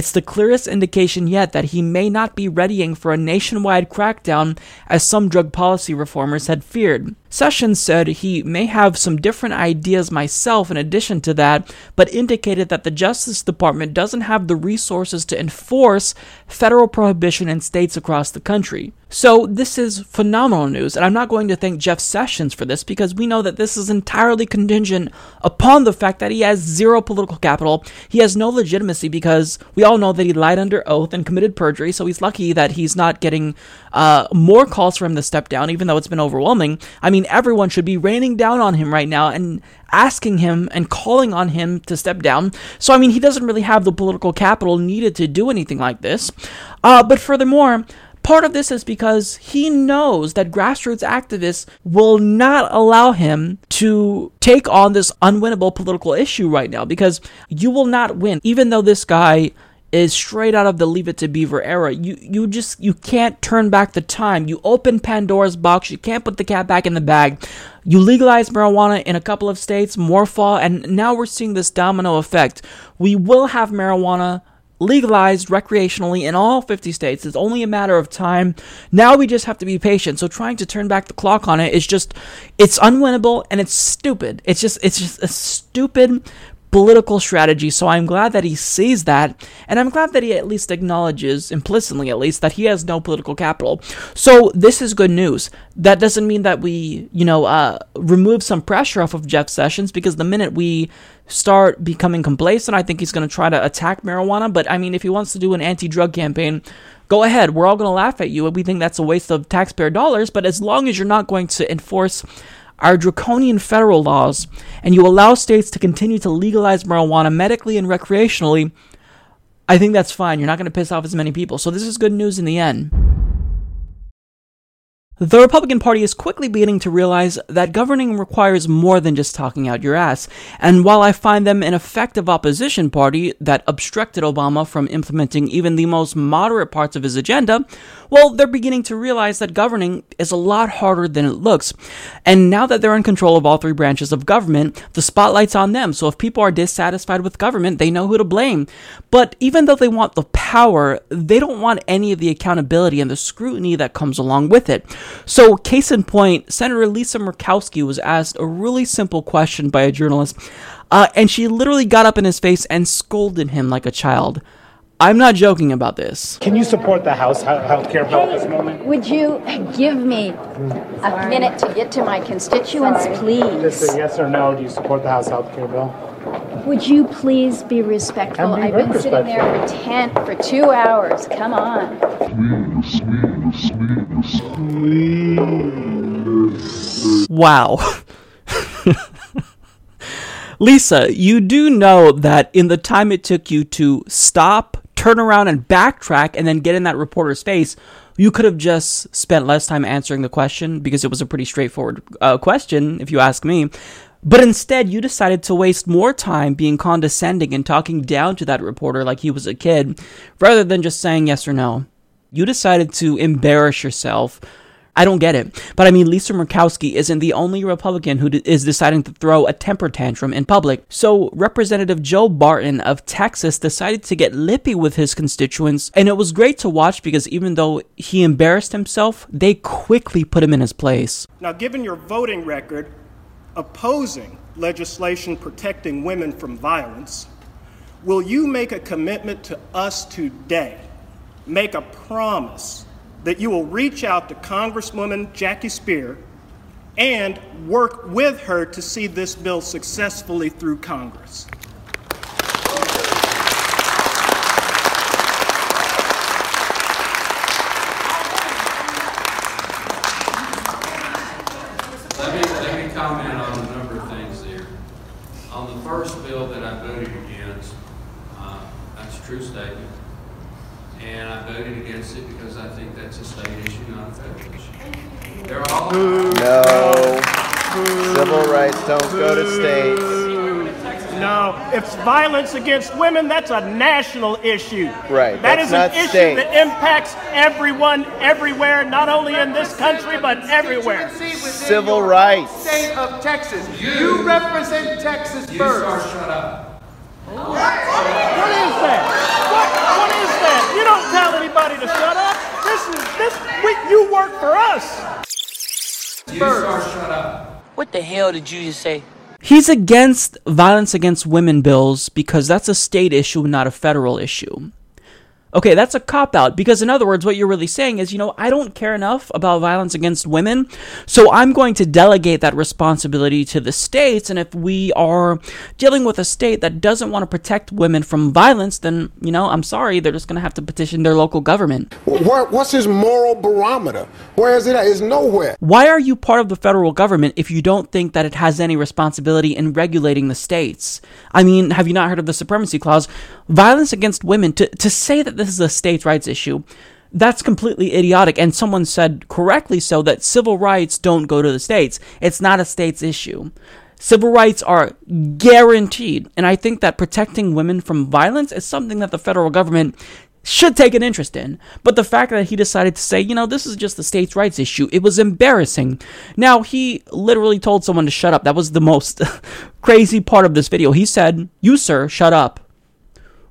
It's the clearest indication yet that he may not be readying for a nationwide crackdown as some drug policy reformers had feared. Sessions said he may have some different ideas myself in addition to that, but indicated that the Justice Department doesn't have the resources to enforce federal prohibition in states across the country. So, this is phenomenal news, and I'm not going to thank Jeff Sessions for this because we know that this is entirely contingent upon the fact that he has zero political capital. He has no legitimacy because we all know that he lied under oath and committed perjury, so he's lucky that he's not getting uh, more calls for him to step down, even though it's been overwhelming. I mean, everyone should be raining down on him right now and asking him and calling on him to step down. So, I mean, he doesn't really have the political capital needed to do anything like this. Uh, but furthermore, Part of this is because he knows that grassroots activists will not allow him to take on this unwinnable political issue right now because you will not win. Even though this guy is straight out of the Leave It to Beaver era. You you just you can't turn back the time. You open Pandora's box. You can't put the cat back in the bag. You legalize marijuana in a couple of states, more fall, and now we're seeing this domino effect. We will have marijuana legalized recreationally in all 50 states. It's only a matter of time. Now we just have to be patient. So trying to turn back the clock on it is just it's unwinnable and it's stupid. It's just it's just a stupid political strategy. So I'm glad that he sees that, and I'm glad that he at least acknowledges, implicitly at least, that he has no political capital. So this is good news. That doesn't mean that we, you know, uh, remove some pressure off of Jeff Sessions because the minute we start becoming complacent, I think he's going to try to attack marijuana. But I mean, if he wants to do an anti-drug campaign, go ahead. We're all going to laugh at you, and we think that's a waste of taxpayer dollars. But as long as you're not going to enforce our draconian federal laws and you allow states to continue to legalize marijuana medically and recreationally, I think that's fine. You're not going to piss off as many people. So this is good news in the end. The Republican Party is quickly beginning to realize that governing requires more than just talking out your ass. And while I find them an effective opposition party that obstructed Obama from implementing even the most moderate parts of his agenda, well, they're beginning to realize that governing is a lot harder than it looks. And now that they're in control of all three branches of government, the spotlight's on them. So if people are dissatisfied with government, they know who to blame. But even though they want the power, they don't want any of the accountability and the scrutiny that comes along with it. So, case in point, Senator Lisa Murkowski was asked a really simple question by a journalist, uh, and she literally got up in his face and scolded him like a child. I'm not joking about this. Can you support the House health care bill at this moment? Would you give me a minute to get to my constituents, please? Just a yes or no. Do you support the House health care bill? Would you please be respectful? I'm being I've been very sitting there for ten for two hours. Come on. Wow. Lisa, you do know that in the time it took you to stop, turn around, and backtrack and then get in that reporter's face, you could have just spent less time answering the question because it was a pretty straightforward uh, question, if you ask me. But instead, you decided to waste more time being condescending and talking down to that reporter like he was a kid, rather than just saying yes or no. You decided to embarrass yourself. I don't get it. But I mean, Lisa Murkowski isn't the only Republican who d- is deciding to throw a temper tantrum in public. So, Representative Joe Barton of Texas decided to get lippy with his constituents, and it was great to watch because even though he embarrassed himself, they quickly put him in his place. Now, given your voting record opposing legislation protecting women from violence, will you make a commitment to us today, make a promise that you will reach out to Congresswoman Jackie Speier and work with her to see this bill successfully through Congress? Let me, let me comment on a number of things there. On the first bill that I voted against, uh, that's a true statement. And I voted against it because I think that's a state issue, not a federal issue. There are all. No. Civil rights don't go to states. No, if it's violence against women, that's a national issue. Right, That that's is not an issue state. that impacts everyone, everywhere, not only in this country, but everywhere. Civil rights. State of Texas. You represent Texas You first. start shut up. What is that? What, what is that? You don't tell anybody to shut up. This is this. We, you work for us. shut up. What the hell did you just say? He's against violence against women bills because that's a state issue, not a federal issue. Okay, that's a cop out because, in other words, what you're really saying is, you know, I don't care enough about violence against women, so I'm going to delegate that responsibility to the states. And if we are dealing with a state that doesn't want to protect women from violence, then, you know, I'm sorry, they're just going to have to petition their local government. What, what's his moral barometer? Where is it at? It's nowhere. Why are you part of the federal government if you don't think that it has any responsibility in regulating the states? I mean, have you not heard of the Supremacy Clause? Violence against women, to, to say that this is a states' rights issue, that's completely idiotic. And someone said correctly so that civil rights don't go to the states. It's not a states issue. Civil rights are guaranteed. And I think that protecting women from violence is something that the federal government should take an interest in. But the fact that he decided to say, you know, this is just the states' rights issue, it was embarrassing. Now, he literally told someone to shut up. That was the most crazy part of this video. He said, You, sir, shut up.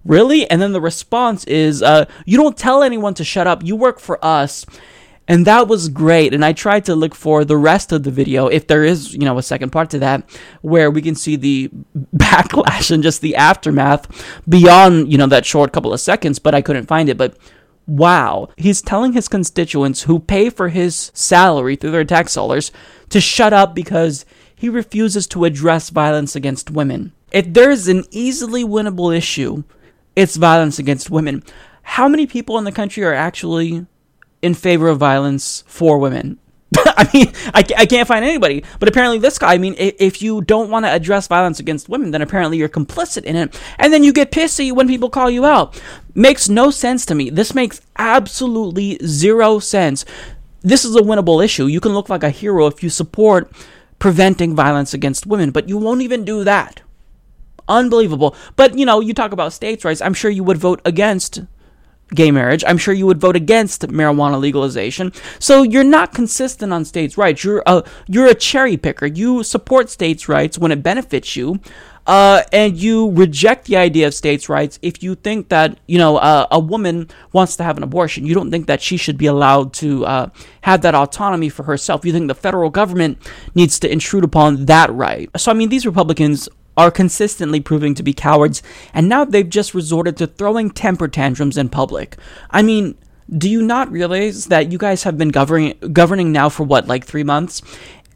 Really? And then the response is, uh, You don't tell anyone to shut up. You work for us. And that was great. And I tried to look for the rest of the video, if there is, you know, a second part to that, where we can see the backlash and just the aftermath beyond, you know, that short couple of seconds, but I couldn't find it. But wow, he's telling his constituents who pay for his salary through their tax dollars to shut up because he refuses to address violence against women. If there's an easily winnable issue, it's violence against women. How many people in the country are actually in favor of violence for women. I mean, I, I can't find anybody. But apparently, this guy, I mean, if, if you don't want to address violence against women, then apparently you're complicit in it. And then you get pissy when people call you out. Makes no sense to me. This makes absolutely zero sense. This is a winnable issue. You can look like a hero if you support preventing violence against women, but you won't even do that. Unbelievable. But, you know, you talk about states' rights. I'm sure you would vote against gay marriage. I'm sure you would vote against marijuana legalization. So you're not consistent on states' rights. You're a you're a cherry picker. You support states' rights when it benefits you. Uh, and you reject the idea of states' rights if you think that you know uh, a woman wants to have an abortion. You don't think that she should be allowed to uh, have that autonomy for herself. You think the federal government needs to intrude upon that right. So I mean, these Republicans are consistently proving to be cowards, and now they've just resorted to throwing temper tantrums in public. I mean, do you not realize that you guys have been governing governing now for what, like three months?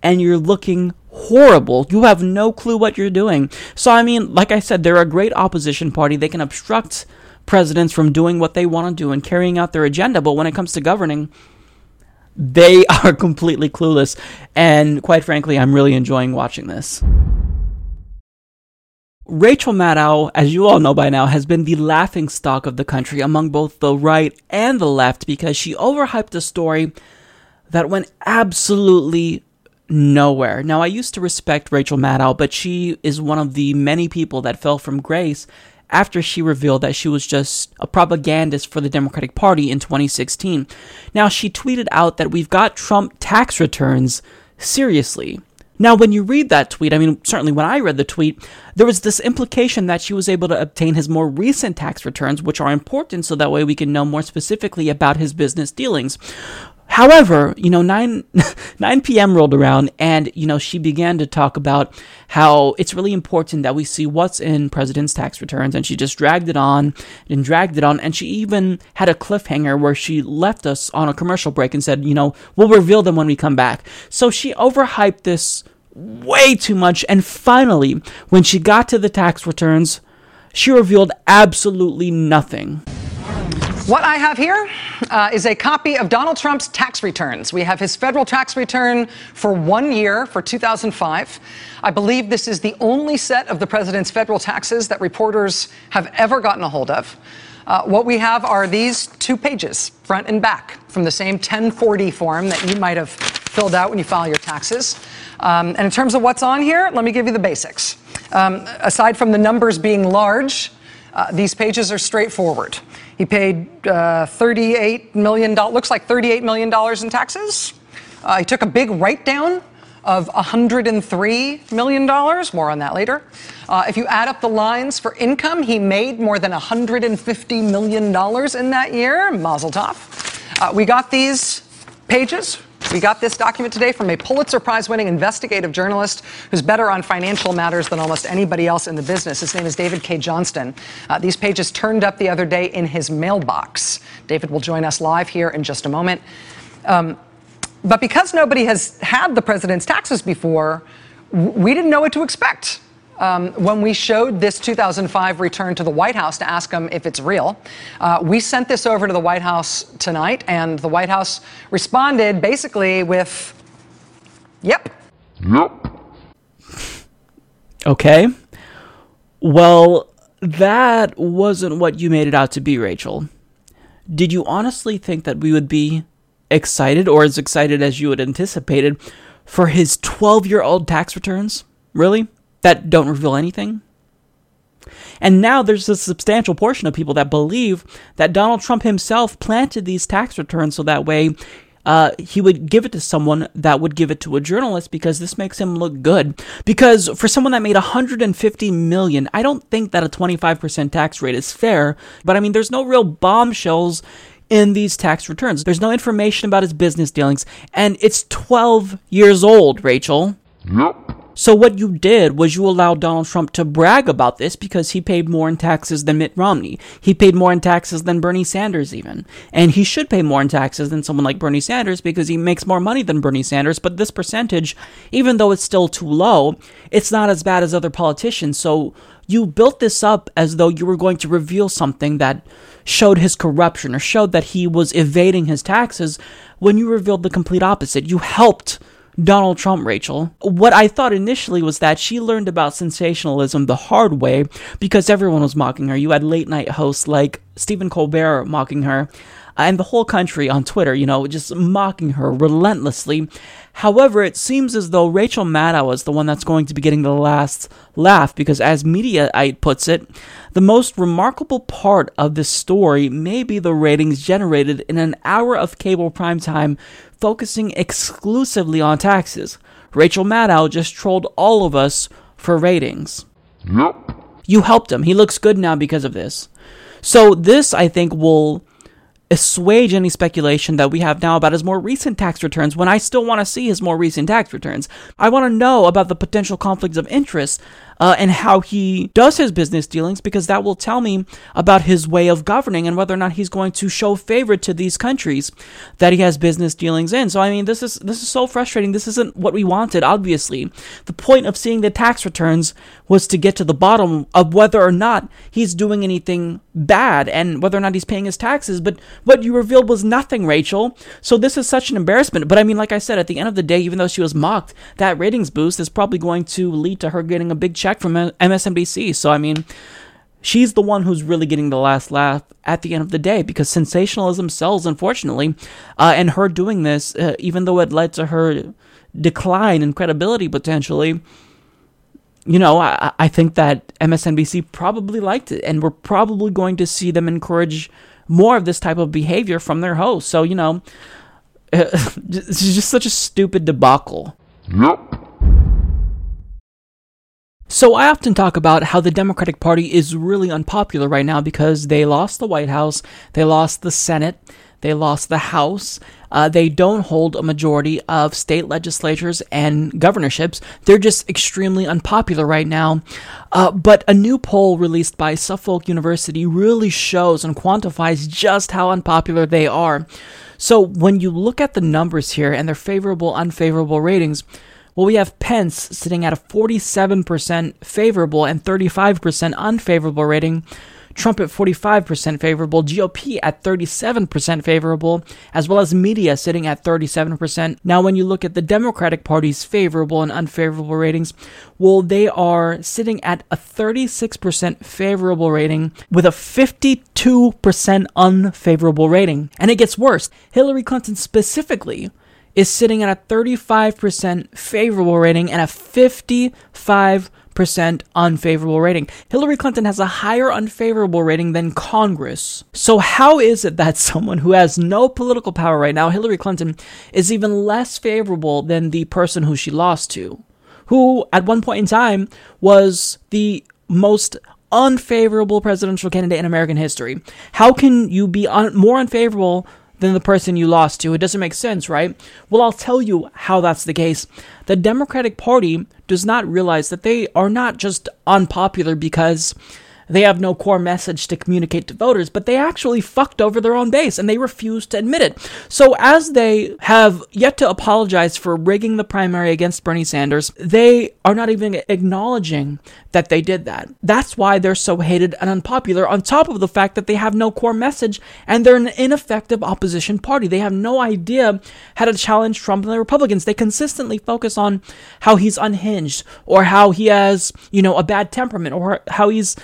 And you're looking horrible. You have no clue what you're doing. So, I mean, like I said, they're a great opposition party. They can obstruct presidents from doing what they want to do and carrying out their agenda. But when it comes to governing, they are completely clueless. And quite frankly, I'm really enjoying watching this. Rachel Maddow, as you all know by now, has been the laughing stock of the country among both the right and the left because she overhyped a story that went absolutely nowhere. Now, I used to respect Rachel Maddow, but she is one of the many people that fell from grace after she revealed that she was just a propagandist for the Democratic Party in 2016. Now, she tweeted out that we've got Trump tax returns seriously. Now, when you read that tweet, I mean, certainly when I read the tweet, there was this implication that she was able to obtain his more recent tax returns, which are important so that way we can know more specifically about his business dealings. However, you know, 9, 9 p.m. rolled around and, you know, she began to talk about how it's really important that we see what's in president's tax returns. And she just dragged it on and dragged it on. And she even had a cliffhanger where she left us on a commercial break and said, you know, we'll reveal them when we come back. So she overhyped this way too much. And finally, when she got to the tax returns, she revealed absolutely nothing. What I have here uh, is a copy of Donald Trump's tax returns. We have his federal tax return for one year for 2005. I believe this is the only set of the president's federal taxes that reporters have ever gotten a hold of. Uh, what we have are these two pages, front and back, from the same 1040 form that you might have filled out when you file your taxes. Um, and in terms of what's on here, let me give you the basics. Um, aside from the numbers being large, uh, these pages are straightforward. He paid uh, $38 million, looks like $38 million in taxes. Uh, he took a big write down of $103 million. More on that later. Uh, if you add up the lines for income, he made more than $150 million in that year. Mazel tov. Uh, we got these pages We got this document today from a Pulitzer Prize winning investigative journalist who's better on financial matters than almost anybody else in the business. His name is David Cay Johnston. Uh, these pages turned up the other day in his mailbox. David will join us live here in just a moment. Um, but because nobody has had the president's taxes before, we didn't know what to expect. Um, when we showed this 2005 return to the White House to ask them if it's real, uh, we sent this over to the White House tonight, and the White House responded basically with, yep. Yep. Okay. Well, that wasn't what you made it out to be, Rachel. Did you honestly think that we would be excited, or as excited as you had anticipated, for his 12 year old tax returns? Really? That don't reveal anything? And now there's a substantial portion of people that believe that Donald Trump himself planted these tax returns so that way uh, he would give it to someone that would give it to a journalist because this makes him look good. Because for someone that made 150 million, I don't think that a 25% tax rate is fair. But I mean, there's no real bombshells in these tax returns. There's no information about his business dealings, and it's 12 years old, Rachel. Yep. So what you did was you allowed Donald Trump to brag about this because he paid more in taxes than Mitt Romney. He paid more in taxes than Bernie Sanders even. And he should pay more in taxes than someone like Bernie Sanders because he makes more money than Bernie Sanders, but this percentage, even though it's still too low, it's not as bad as other politicians. So you built this up as though you were going to reveal something that showed his corruption or showed that he was evading his taxes when you revealed the complete opposite. You helped Donald Trump, Rachel. What I thought initially was that she learned about sensationalism the hard way because everyone was mocking her. You had late night hosts like Stephen Colbert mocking her, and the whole country on Twitter, you know, just mocking her relentlessly. However, it seems as though Rachel Maddow is the one that's going to be getting the last laugh because, as Mediaite puts it, the most remarkable part of this story may be the ratings generated in an hour of cable primetime focusing exclusively on taxes. Rachel Maddow just trolled all of us for ratings. Yep. You helped him. He looks good now because of this. So, this, I think, will assuage any speculation that we have now about his more recent tax returns when I still want to see his more recent tax returns. I want to know about the potential conflicts of interest uh, and how he does his business dealings because that will tell me about his way of governing and whether or not he's going to show favor to these countries that he has business dealings in. So I mean, this is this is so frustrating. This isn't what we wanted. Obviously, the point of seeing the tax returns was to get to the bottom of whether or not he's doing anything bad and whether or not he's paying his taxes. But what you revealed was nothing, Rachel. So this is such an embarrassment. But I mean, like I said, at the end of the day, even though she was mocked, that ratings boost is probably going to lead to her getting a big check from MSNBC. So I mean, she's the one who's really getting the last laugh at the end of the day because sensationalism sells, unfortunately. Uh, and her doing this, uh, even though it led to her decline in credibility potentially, you know, I, I think that MSNBC probably liked it, and we're probably going to see them encourage more of this type of behavior from their hosts. So, you know, it's just such a stupid debacle. Yep. So I often talk about how the Democratic Party is really unpopular right now because they lost the White House, they lost the Senate, they lost the House. Uh, they don't hold a majority of state legislatures and governorships. They're just extremely unpopular right now. Uh, but a new poll released by Suffolk University really shows and quantifies just how unpopular they are. So when you look at the numbers here and their favorable, unfavorable ratings, well, we have Pence sitting at a 47% favorable and 35% unfavorable rating. Trump at 45% favorable, GOP at 37% favorable, as well as media sitting at 37%. Now, when you look at the Democratic Party's favorable and unfavorable ratings, well, they are sitting at a 36% favorable rating with a 52% unfavorable rating. And it gets worse. Hillary Clinton specifically is sitting at a 35% favorable rating and a 55 percent unfavorable rating. Hillary Clinton has a higher unfavorable rating than Congress. So how is it that someone who has no political power right now, Hillary Clinton, is even less favorable than the person who she lost to, who at one point in time was the most unfavorable presidential candidate in American history? How can you be un- more unfavorable than the person you lost to. It doesn't make sense, right? Well, I'll tell you how that's the case. The Democratic Party does not realize that they are not just unpopular because they have no core message to communicate to voters, but they actually fucked over their own base and they refuse to admit it. So, as they have yet to apologize for rigging the primary against Bernie Sanders, they are not even acknowledging that they did that. That's why they're so hated and unpopular, on top of the fact that they have no core message and they're an ineffective opposition party. They have no idea how to challenge Trump and the Republicans. They consistently focus on how he's unhinged or how he has, you know, a bad temperament or how he's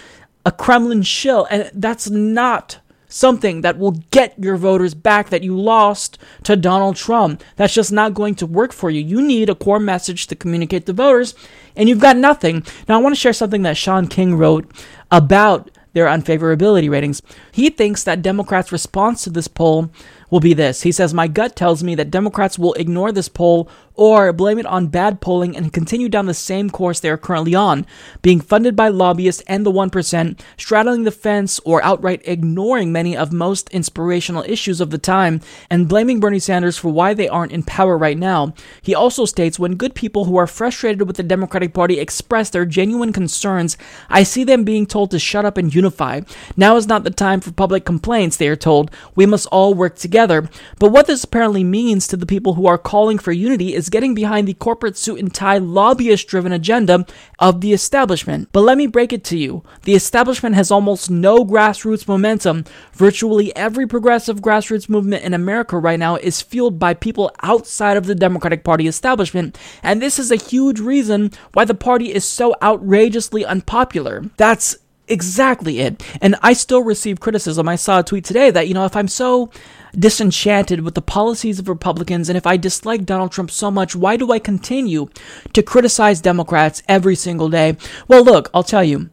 a Kremlin shill, and that's not something that will get your voters back that you lost to Donald Trump. That's just not going to work for you. You need a core message to communicate to voters, and you've got nothing. Now, I want to share something that Shaun King wrote about their unfavorability ratings. He thinks that Democrats' response to this poll will be this. He says, My gut tells me that Democrats will ignore this poll or blame it on bad polling and continue down the same course they are currently on, being funded by lobbyists and the 1%, straddling the fence or outright ignoring many of most inspirational issues of the time, and blaming Bernie Sanders for why they aren't in power right now. He also states when good people who are frustrated with the Democratic Party express their genuine concerns, I see them being told to shut up and unify. Now is not the time for public complaints, they are told. We must all work together. But what this apparently means to the people who are calling for unity getting behind the corporate suit and tie lobbyist driven agenda of the establishment. But let me break it to you the establishment has almost no grassroots momentum. Virtually every progressive grassroots movement in America right now is fueled by people outside of the Democratic Party establishment, and this is a huge reason why the party is so outrageously unpopular. That's exactly it. And I still receive criticism. I saw a tweet today that, you know, if I'm so disenchanted with the policies of Republicans and if I dislike Donald Trump so much, why do I continue to criticize Democrats every single day? Well, look, I'll tell you.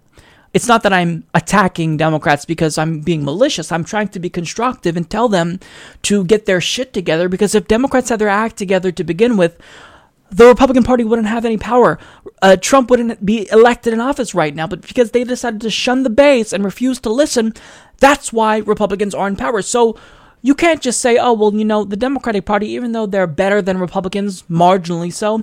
It's not that I'm attacking Democrats because I'm being malicious. I'm trying to be constructive and tell them to get their shit together because if Democrats had their act together to begin with, the Republican Party wouldn't have any power. Uh, Trump wouldn't be elected in office right now, but because they decided to shun the base and refuse to listen, that's why Republicans are in power. So you can't just say, oh, well, you know, the Democratic Party, even though they're better than Republicans, marginally so,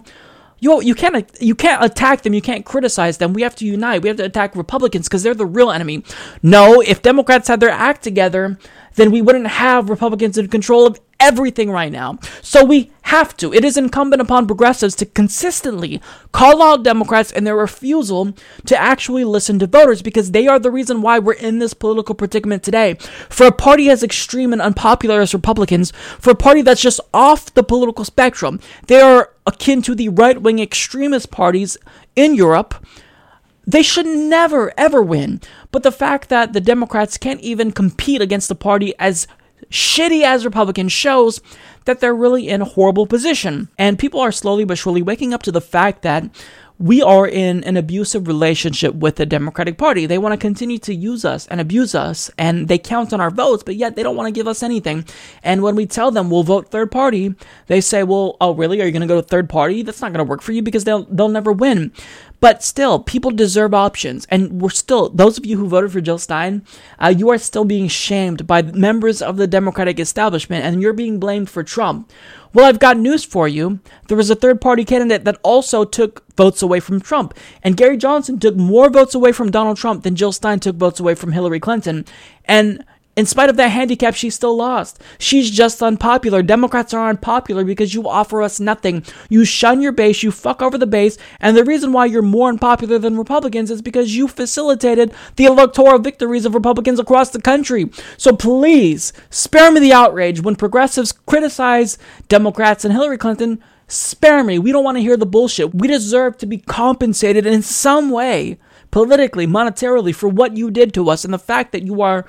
you, you can't you can't attack them. You can't criticize them. We have to unite. We have to attack Republicans because they're the real enemy. No, if Democrats had their act together, then we wouldn't have Republicans in control of everything right now. So we have to. It is incumbent upon progressives to consistently call out Democrats and their refusal to actually listen to voters because they are the reason why we're in this political predicament today. For a party as extreme and unpopular as Republicans, for a party that's just off the political spectrum, they are akin to the right wing extremist parties in Europe. They should never, ever win. But the fact that the Democrats can't even compete against the party as shitty as Republicans shows that they're really in a horrible position. And people are slowly but surely waking up to the fact that we are in an abusive relationship with the Democratic Party. They want to continue to use us and abuse us, and they count on our votes, but yet they don't want to give us anything. And when we tell them we'll vote third party, they say, "Well, oh really? Are you going to go to third party? That's not going to work for you because they'll they'll never win." But still, people deserve options, and we're still those of you who voted for Jill Stein, uh, you are still being shamed by members of the Democratic establishment, and you're being blamed for Trump. Well, I've got news for you. There was a third party candidate that also took votes away from Trump. And Gary Johnson took more votes away from Donald Trump than Jill Stein took votes away from Hillary Clinton. And in spite of that handicap, she still lost. She's just unpopular. Democrats are unpopular because you offer us nothing. You shun your base, you fuck over the base, and the reason why you're more unpopular than Republicans is because you facilitated the electoral victories of Republicans across the country. So please, spare me the outrage when progressives criticize Democrats and Hillary Clinton. Spare me. We don't want to hear the bullshit. We deserve to be compensated in some way, politically, monetarily, for what you did to us and the fact that you are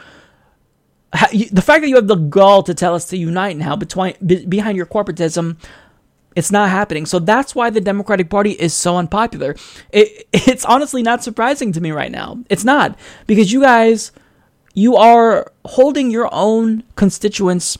the fact that you have the gall to tell us to unite now between behind your corporatism it's not happening. So that's why the democratic party is so unpopular. It, it's honestly not surprising to me right now. It's not. Because you guys you are holding your own constituents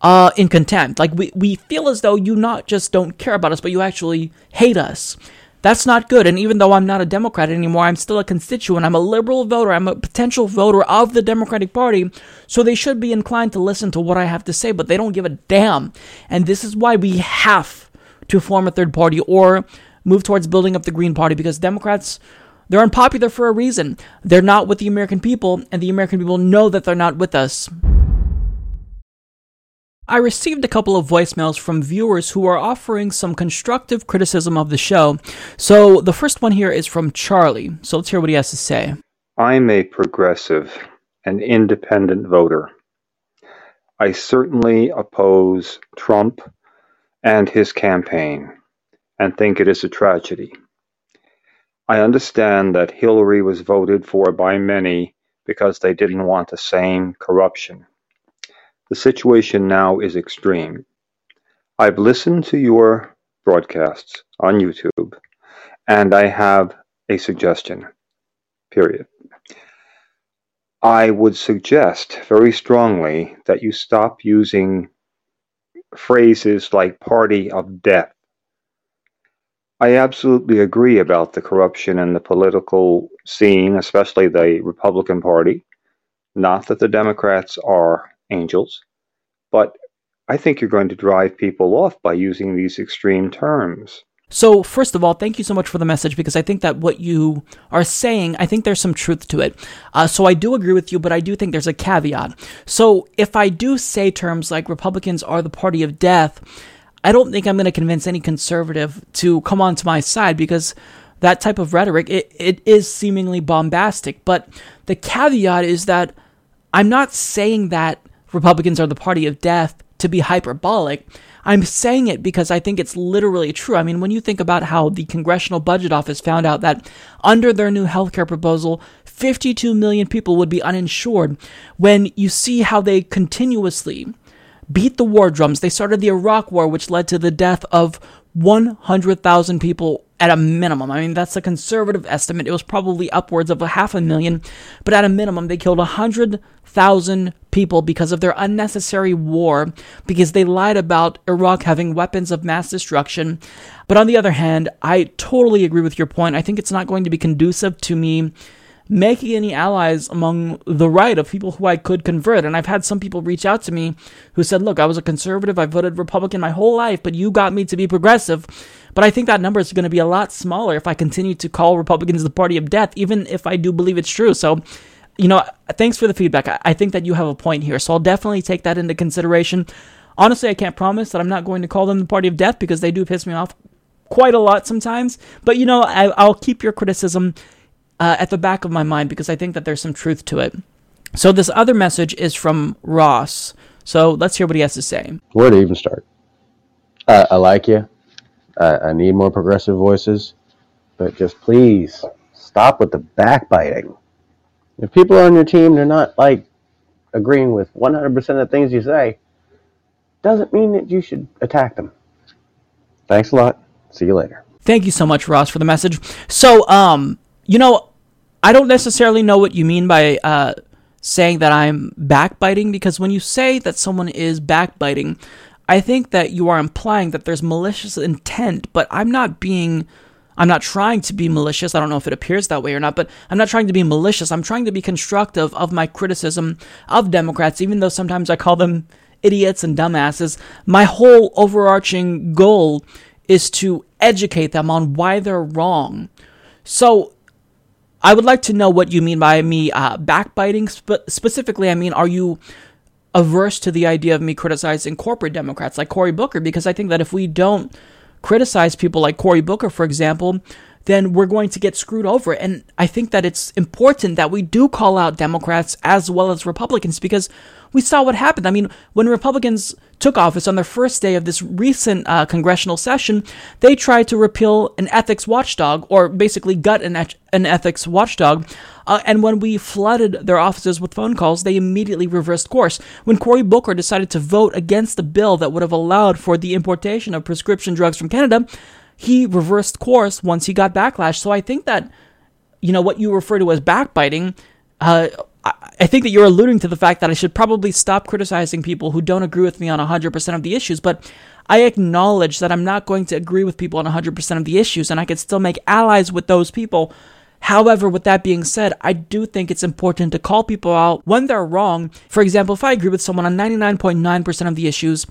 uh, in contempt. Like we, we feel as though you not just don't care about us but you actually hate us That's not good. And even though I'm not a Democrat anymore, I'm still a constituent. I'm a liberal voter. I'm a potential voter of the Democratic Party. So they should be inclined to listen to what I have to say, but they don't give a damn. And this is why we have to form a third party or move towards building up the Green Party because Democrats. They're unpopular for a reason. They're not with the American people, and the American people know that they're not with us. I received a couple of voicemails from viewers who are offering some constructive criticism of the show. So the first one here is from Charlie. So let's hear what he has to say. I'm a progressive an independent voter. I certainly oppose Trump and his campaign and think it is a tragedy. I understand that Hillary was voted for by many because they didn't want the same corruption. The situation now is extreme. I've listened to your broadcasts on YouTube and I have a suggestion. Period. I would suggest very strongly that you stop using phrases like party of death. I absolutely agree about the corruption in the political scene, especially the Republican Party. Not that the Democrats are angels, but I think you're going to drive people off by using these extreme terms. So, first of all, thank you so much for the message because I think that what you are saying, I think there's some truth to it. Uh, so, I do agree with you, but I do think there's a caveat. So, if I do say terms like Republicans are the party of death, I don't think I'm going to convince any conservative to come onto my side because that type of rhetoric it, it is seemingly bombastic. But the caveat is that I'm not saying that Republicans are the party of death to be hyperbolic. I'm saying it because I think it's literally true. I mean, when you think about how the Congressional Budget Office found out that under their new healthcare proposal, 52 million people would be uninsured, when you see how they continuously beat the war drums, they started the Iraq War, which led to the death of 100,000 people at a minimum. I mean, that's a conservative estimate. It was probably upwards of a half a million, but at a minimum, they killed 100,000 people because of their unnecessary war, because they lied about Iraq having weapons of mass destruction. But on the other hand, I totally agree with your point. I think it's not going to be conducive to me making any allies among the right of people who I could convert. And I've had some people reach out to me who said, Look, I was a conservative, I voted Republican my whole life, but you got me to be progressive. But I think that number is going to be a lot smaller if I continue to call Republicans the party of death, even if I do believe it's true. So, you know, thanks for the feedback. I think that you have a point here. So I'll definitely take that into consideration. Honestly, I can't promise that I'm not going to call them the party of death because they do piss me off quite a lot sometimes. But, you know, I, will keep your criticism uh, at the back of my mind because I think that there's some truth to it. So this other message is from Ross. So let's hear what he has to say. Where to even start? Uh, I like you. Uh, I need more progressive voices, but just please stop with the backbiting. If people are on your team, they're not like agreeing with 100% of the things you say, doesn't mean that you should attack them. Thanks a lot. See you later. Thank you so much, Ross, for the message. So, um, you know, I don't necessarily know what you mean by uh, saying that I'm backbiting because when you say that someone is backbiting, I think that you are implying that there's malicious intent, but I'm not being I'm not trying to be malicious. I don't know if it appears that way or not, but I'm not trying to be malicious. I'm trying to be constructive of my criticism of Democrats, even though sometimes I call them idiots and dumbasses. My whole overarching goal is to educate them on why they're wrong. So I would like to know what you mean by me uh, backbiting. Spe- specifically, I mean, are you averse to the idea of me criticizing corporate Democrats like Cory Booker because I think that if we don't criticize people like Cory Booker, for example, then we're going to get screwed over. And I think that it's important that we do call out Democrats as well as Republicans because we saw what happened. I mean, when Republicans took office on their first day of this recent uh, congressional session, they tried to repeal an ethics watchdog, or basically gut an, an ethics watchdog. Uh, and when we flooded their offices with phone calls, they immediately reversed course. When Cory Booker decided to vote against the bill that would have allowed for the importation of prescription drugs from Canada, he reversed course once he got backlash. So I think that, you know, what you refer to as backbiting, uh, I, think that you're alluding to the fact that I should probably stop criticizing people who don't agree with me on 100% of the issues, but I acknowledge that I'm not going to agree with people on 100% of the issues, and I could still make allies with those people. However, with that being said, I do think it's important to call people out when they're wrong. For example, if I agree with someone on 99.9% of the issues,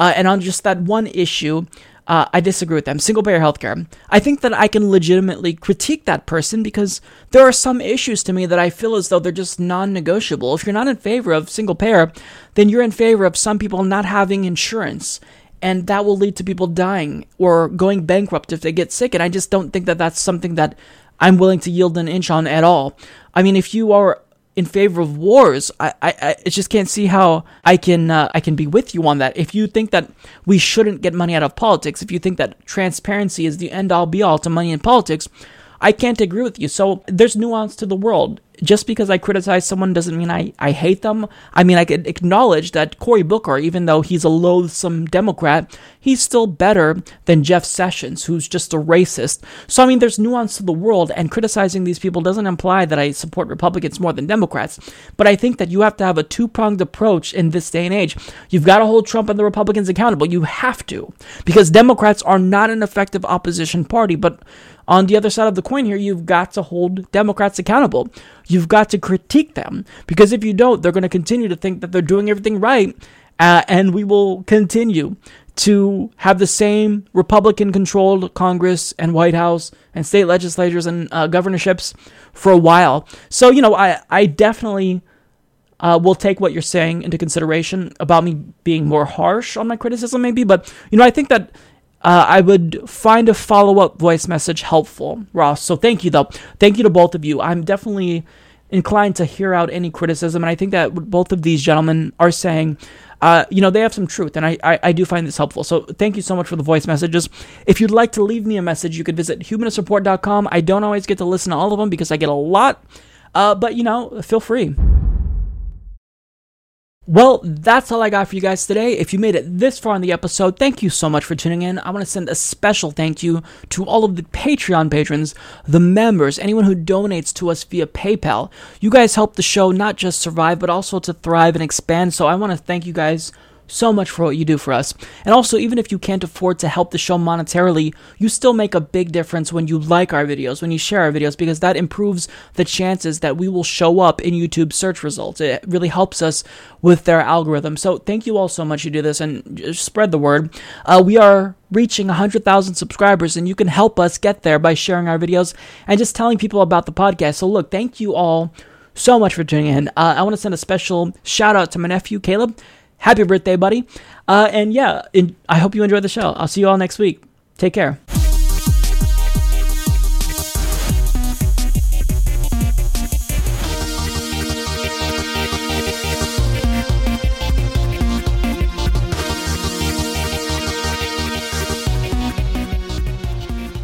uh, and on just that one issue, uh, I disagree with them. Single payer healthcare. I think that I can legitimately critique that person because there are some issues to me that I feel as though they're just non negotiable. If you're not in favor of single payer, then you're in favor of some people not having insurance. And that will lead to people dying or going bankrupt if they get sick. And I just don't think that that's something that I'm willing to yield an inch on at all. I mean, if you are in favor of wars. I, I, I just can't see how I can uh, I can be with you on that. If you think that we shouldn't get money out of politics, if you think that transparency is the end all be all to money in politics, I can't agree with you. So there's nuance to the world just because I criticize someone doesn't mean I, I hate them. I mean, I could acknowledge that Cory Booker, even though he's a loathsome Democrat, he's still better than Jeff Sessions, who's just a racist. So, I mean, there's nuance to the world, and criticizing these people doesn't imply that I support Republicans more than Democrats. But I think that you have to have a two pronged approach in this day and age. You've got to hold Trump and the Republicans accountable. You have to, because Democrats are not an effective opposition party, but on the other side of the coin here, you've got to hold Democrats accountable. You've got to critique them because if you don't, they're going to continue to think that they're doing everything right, uh, and we will continue to have the same Republican controlled Congress and White House and state legislatures and uh, governorships for a while. So, you know, I, I definitely uh, will take what you're saying into consideration about me being more harsh on my criticism, maybe. But, you know, I think that uh, I would find a follow up voice message helpful, Ross. So thank you, though. Thank you to both of you. I'm definitely inclined to hear out any criticism, and I think that both of these gentlemen are saying, uh, you know, they have some truth, and I, I, I, do find this helpful. So thank you so much for the voice messages. If you'd like to leave me a message, you could visit humanistreport.com. I don't always get to listen to all of them because I get a lot, uh, but you know, feel free. Well, that's all I got for you guys today. If you made it this far in the episode, thank you so much for tuning in. I want to send a special thank you to all of the Patreon patrons, the members, anyone who donates to us via PayPal. You guys help the show not just survive, but also to thrive and expand. So I want to thank you guys so much for what you do for us. And also, even if you can't afford to help the show monetarily, you still make a big difference when you like our videos, when you share our videos, because that improves the chances that we will show up in YouTube search results. It really helps us with their algorithm. So, thank you all so much you do this and spread the word. Uh, we are reaching 100,000 subscribers, and you can help us get there by sharing our videos and just telling people about the podcast. So, look, thank you all so much for tuning in. Uh, I want to send a special shout out to my nephew, Caleb. Happy birthday, buddy. Uh, and yeah, in, I hope you enjoy the show. I'll see you all next week. Take care.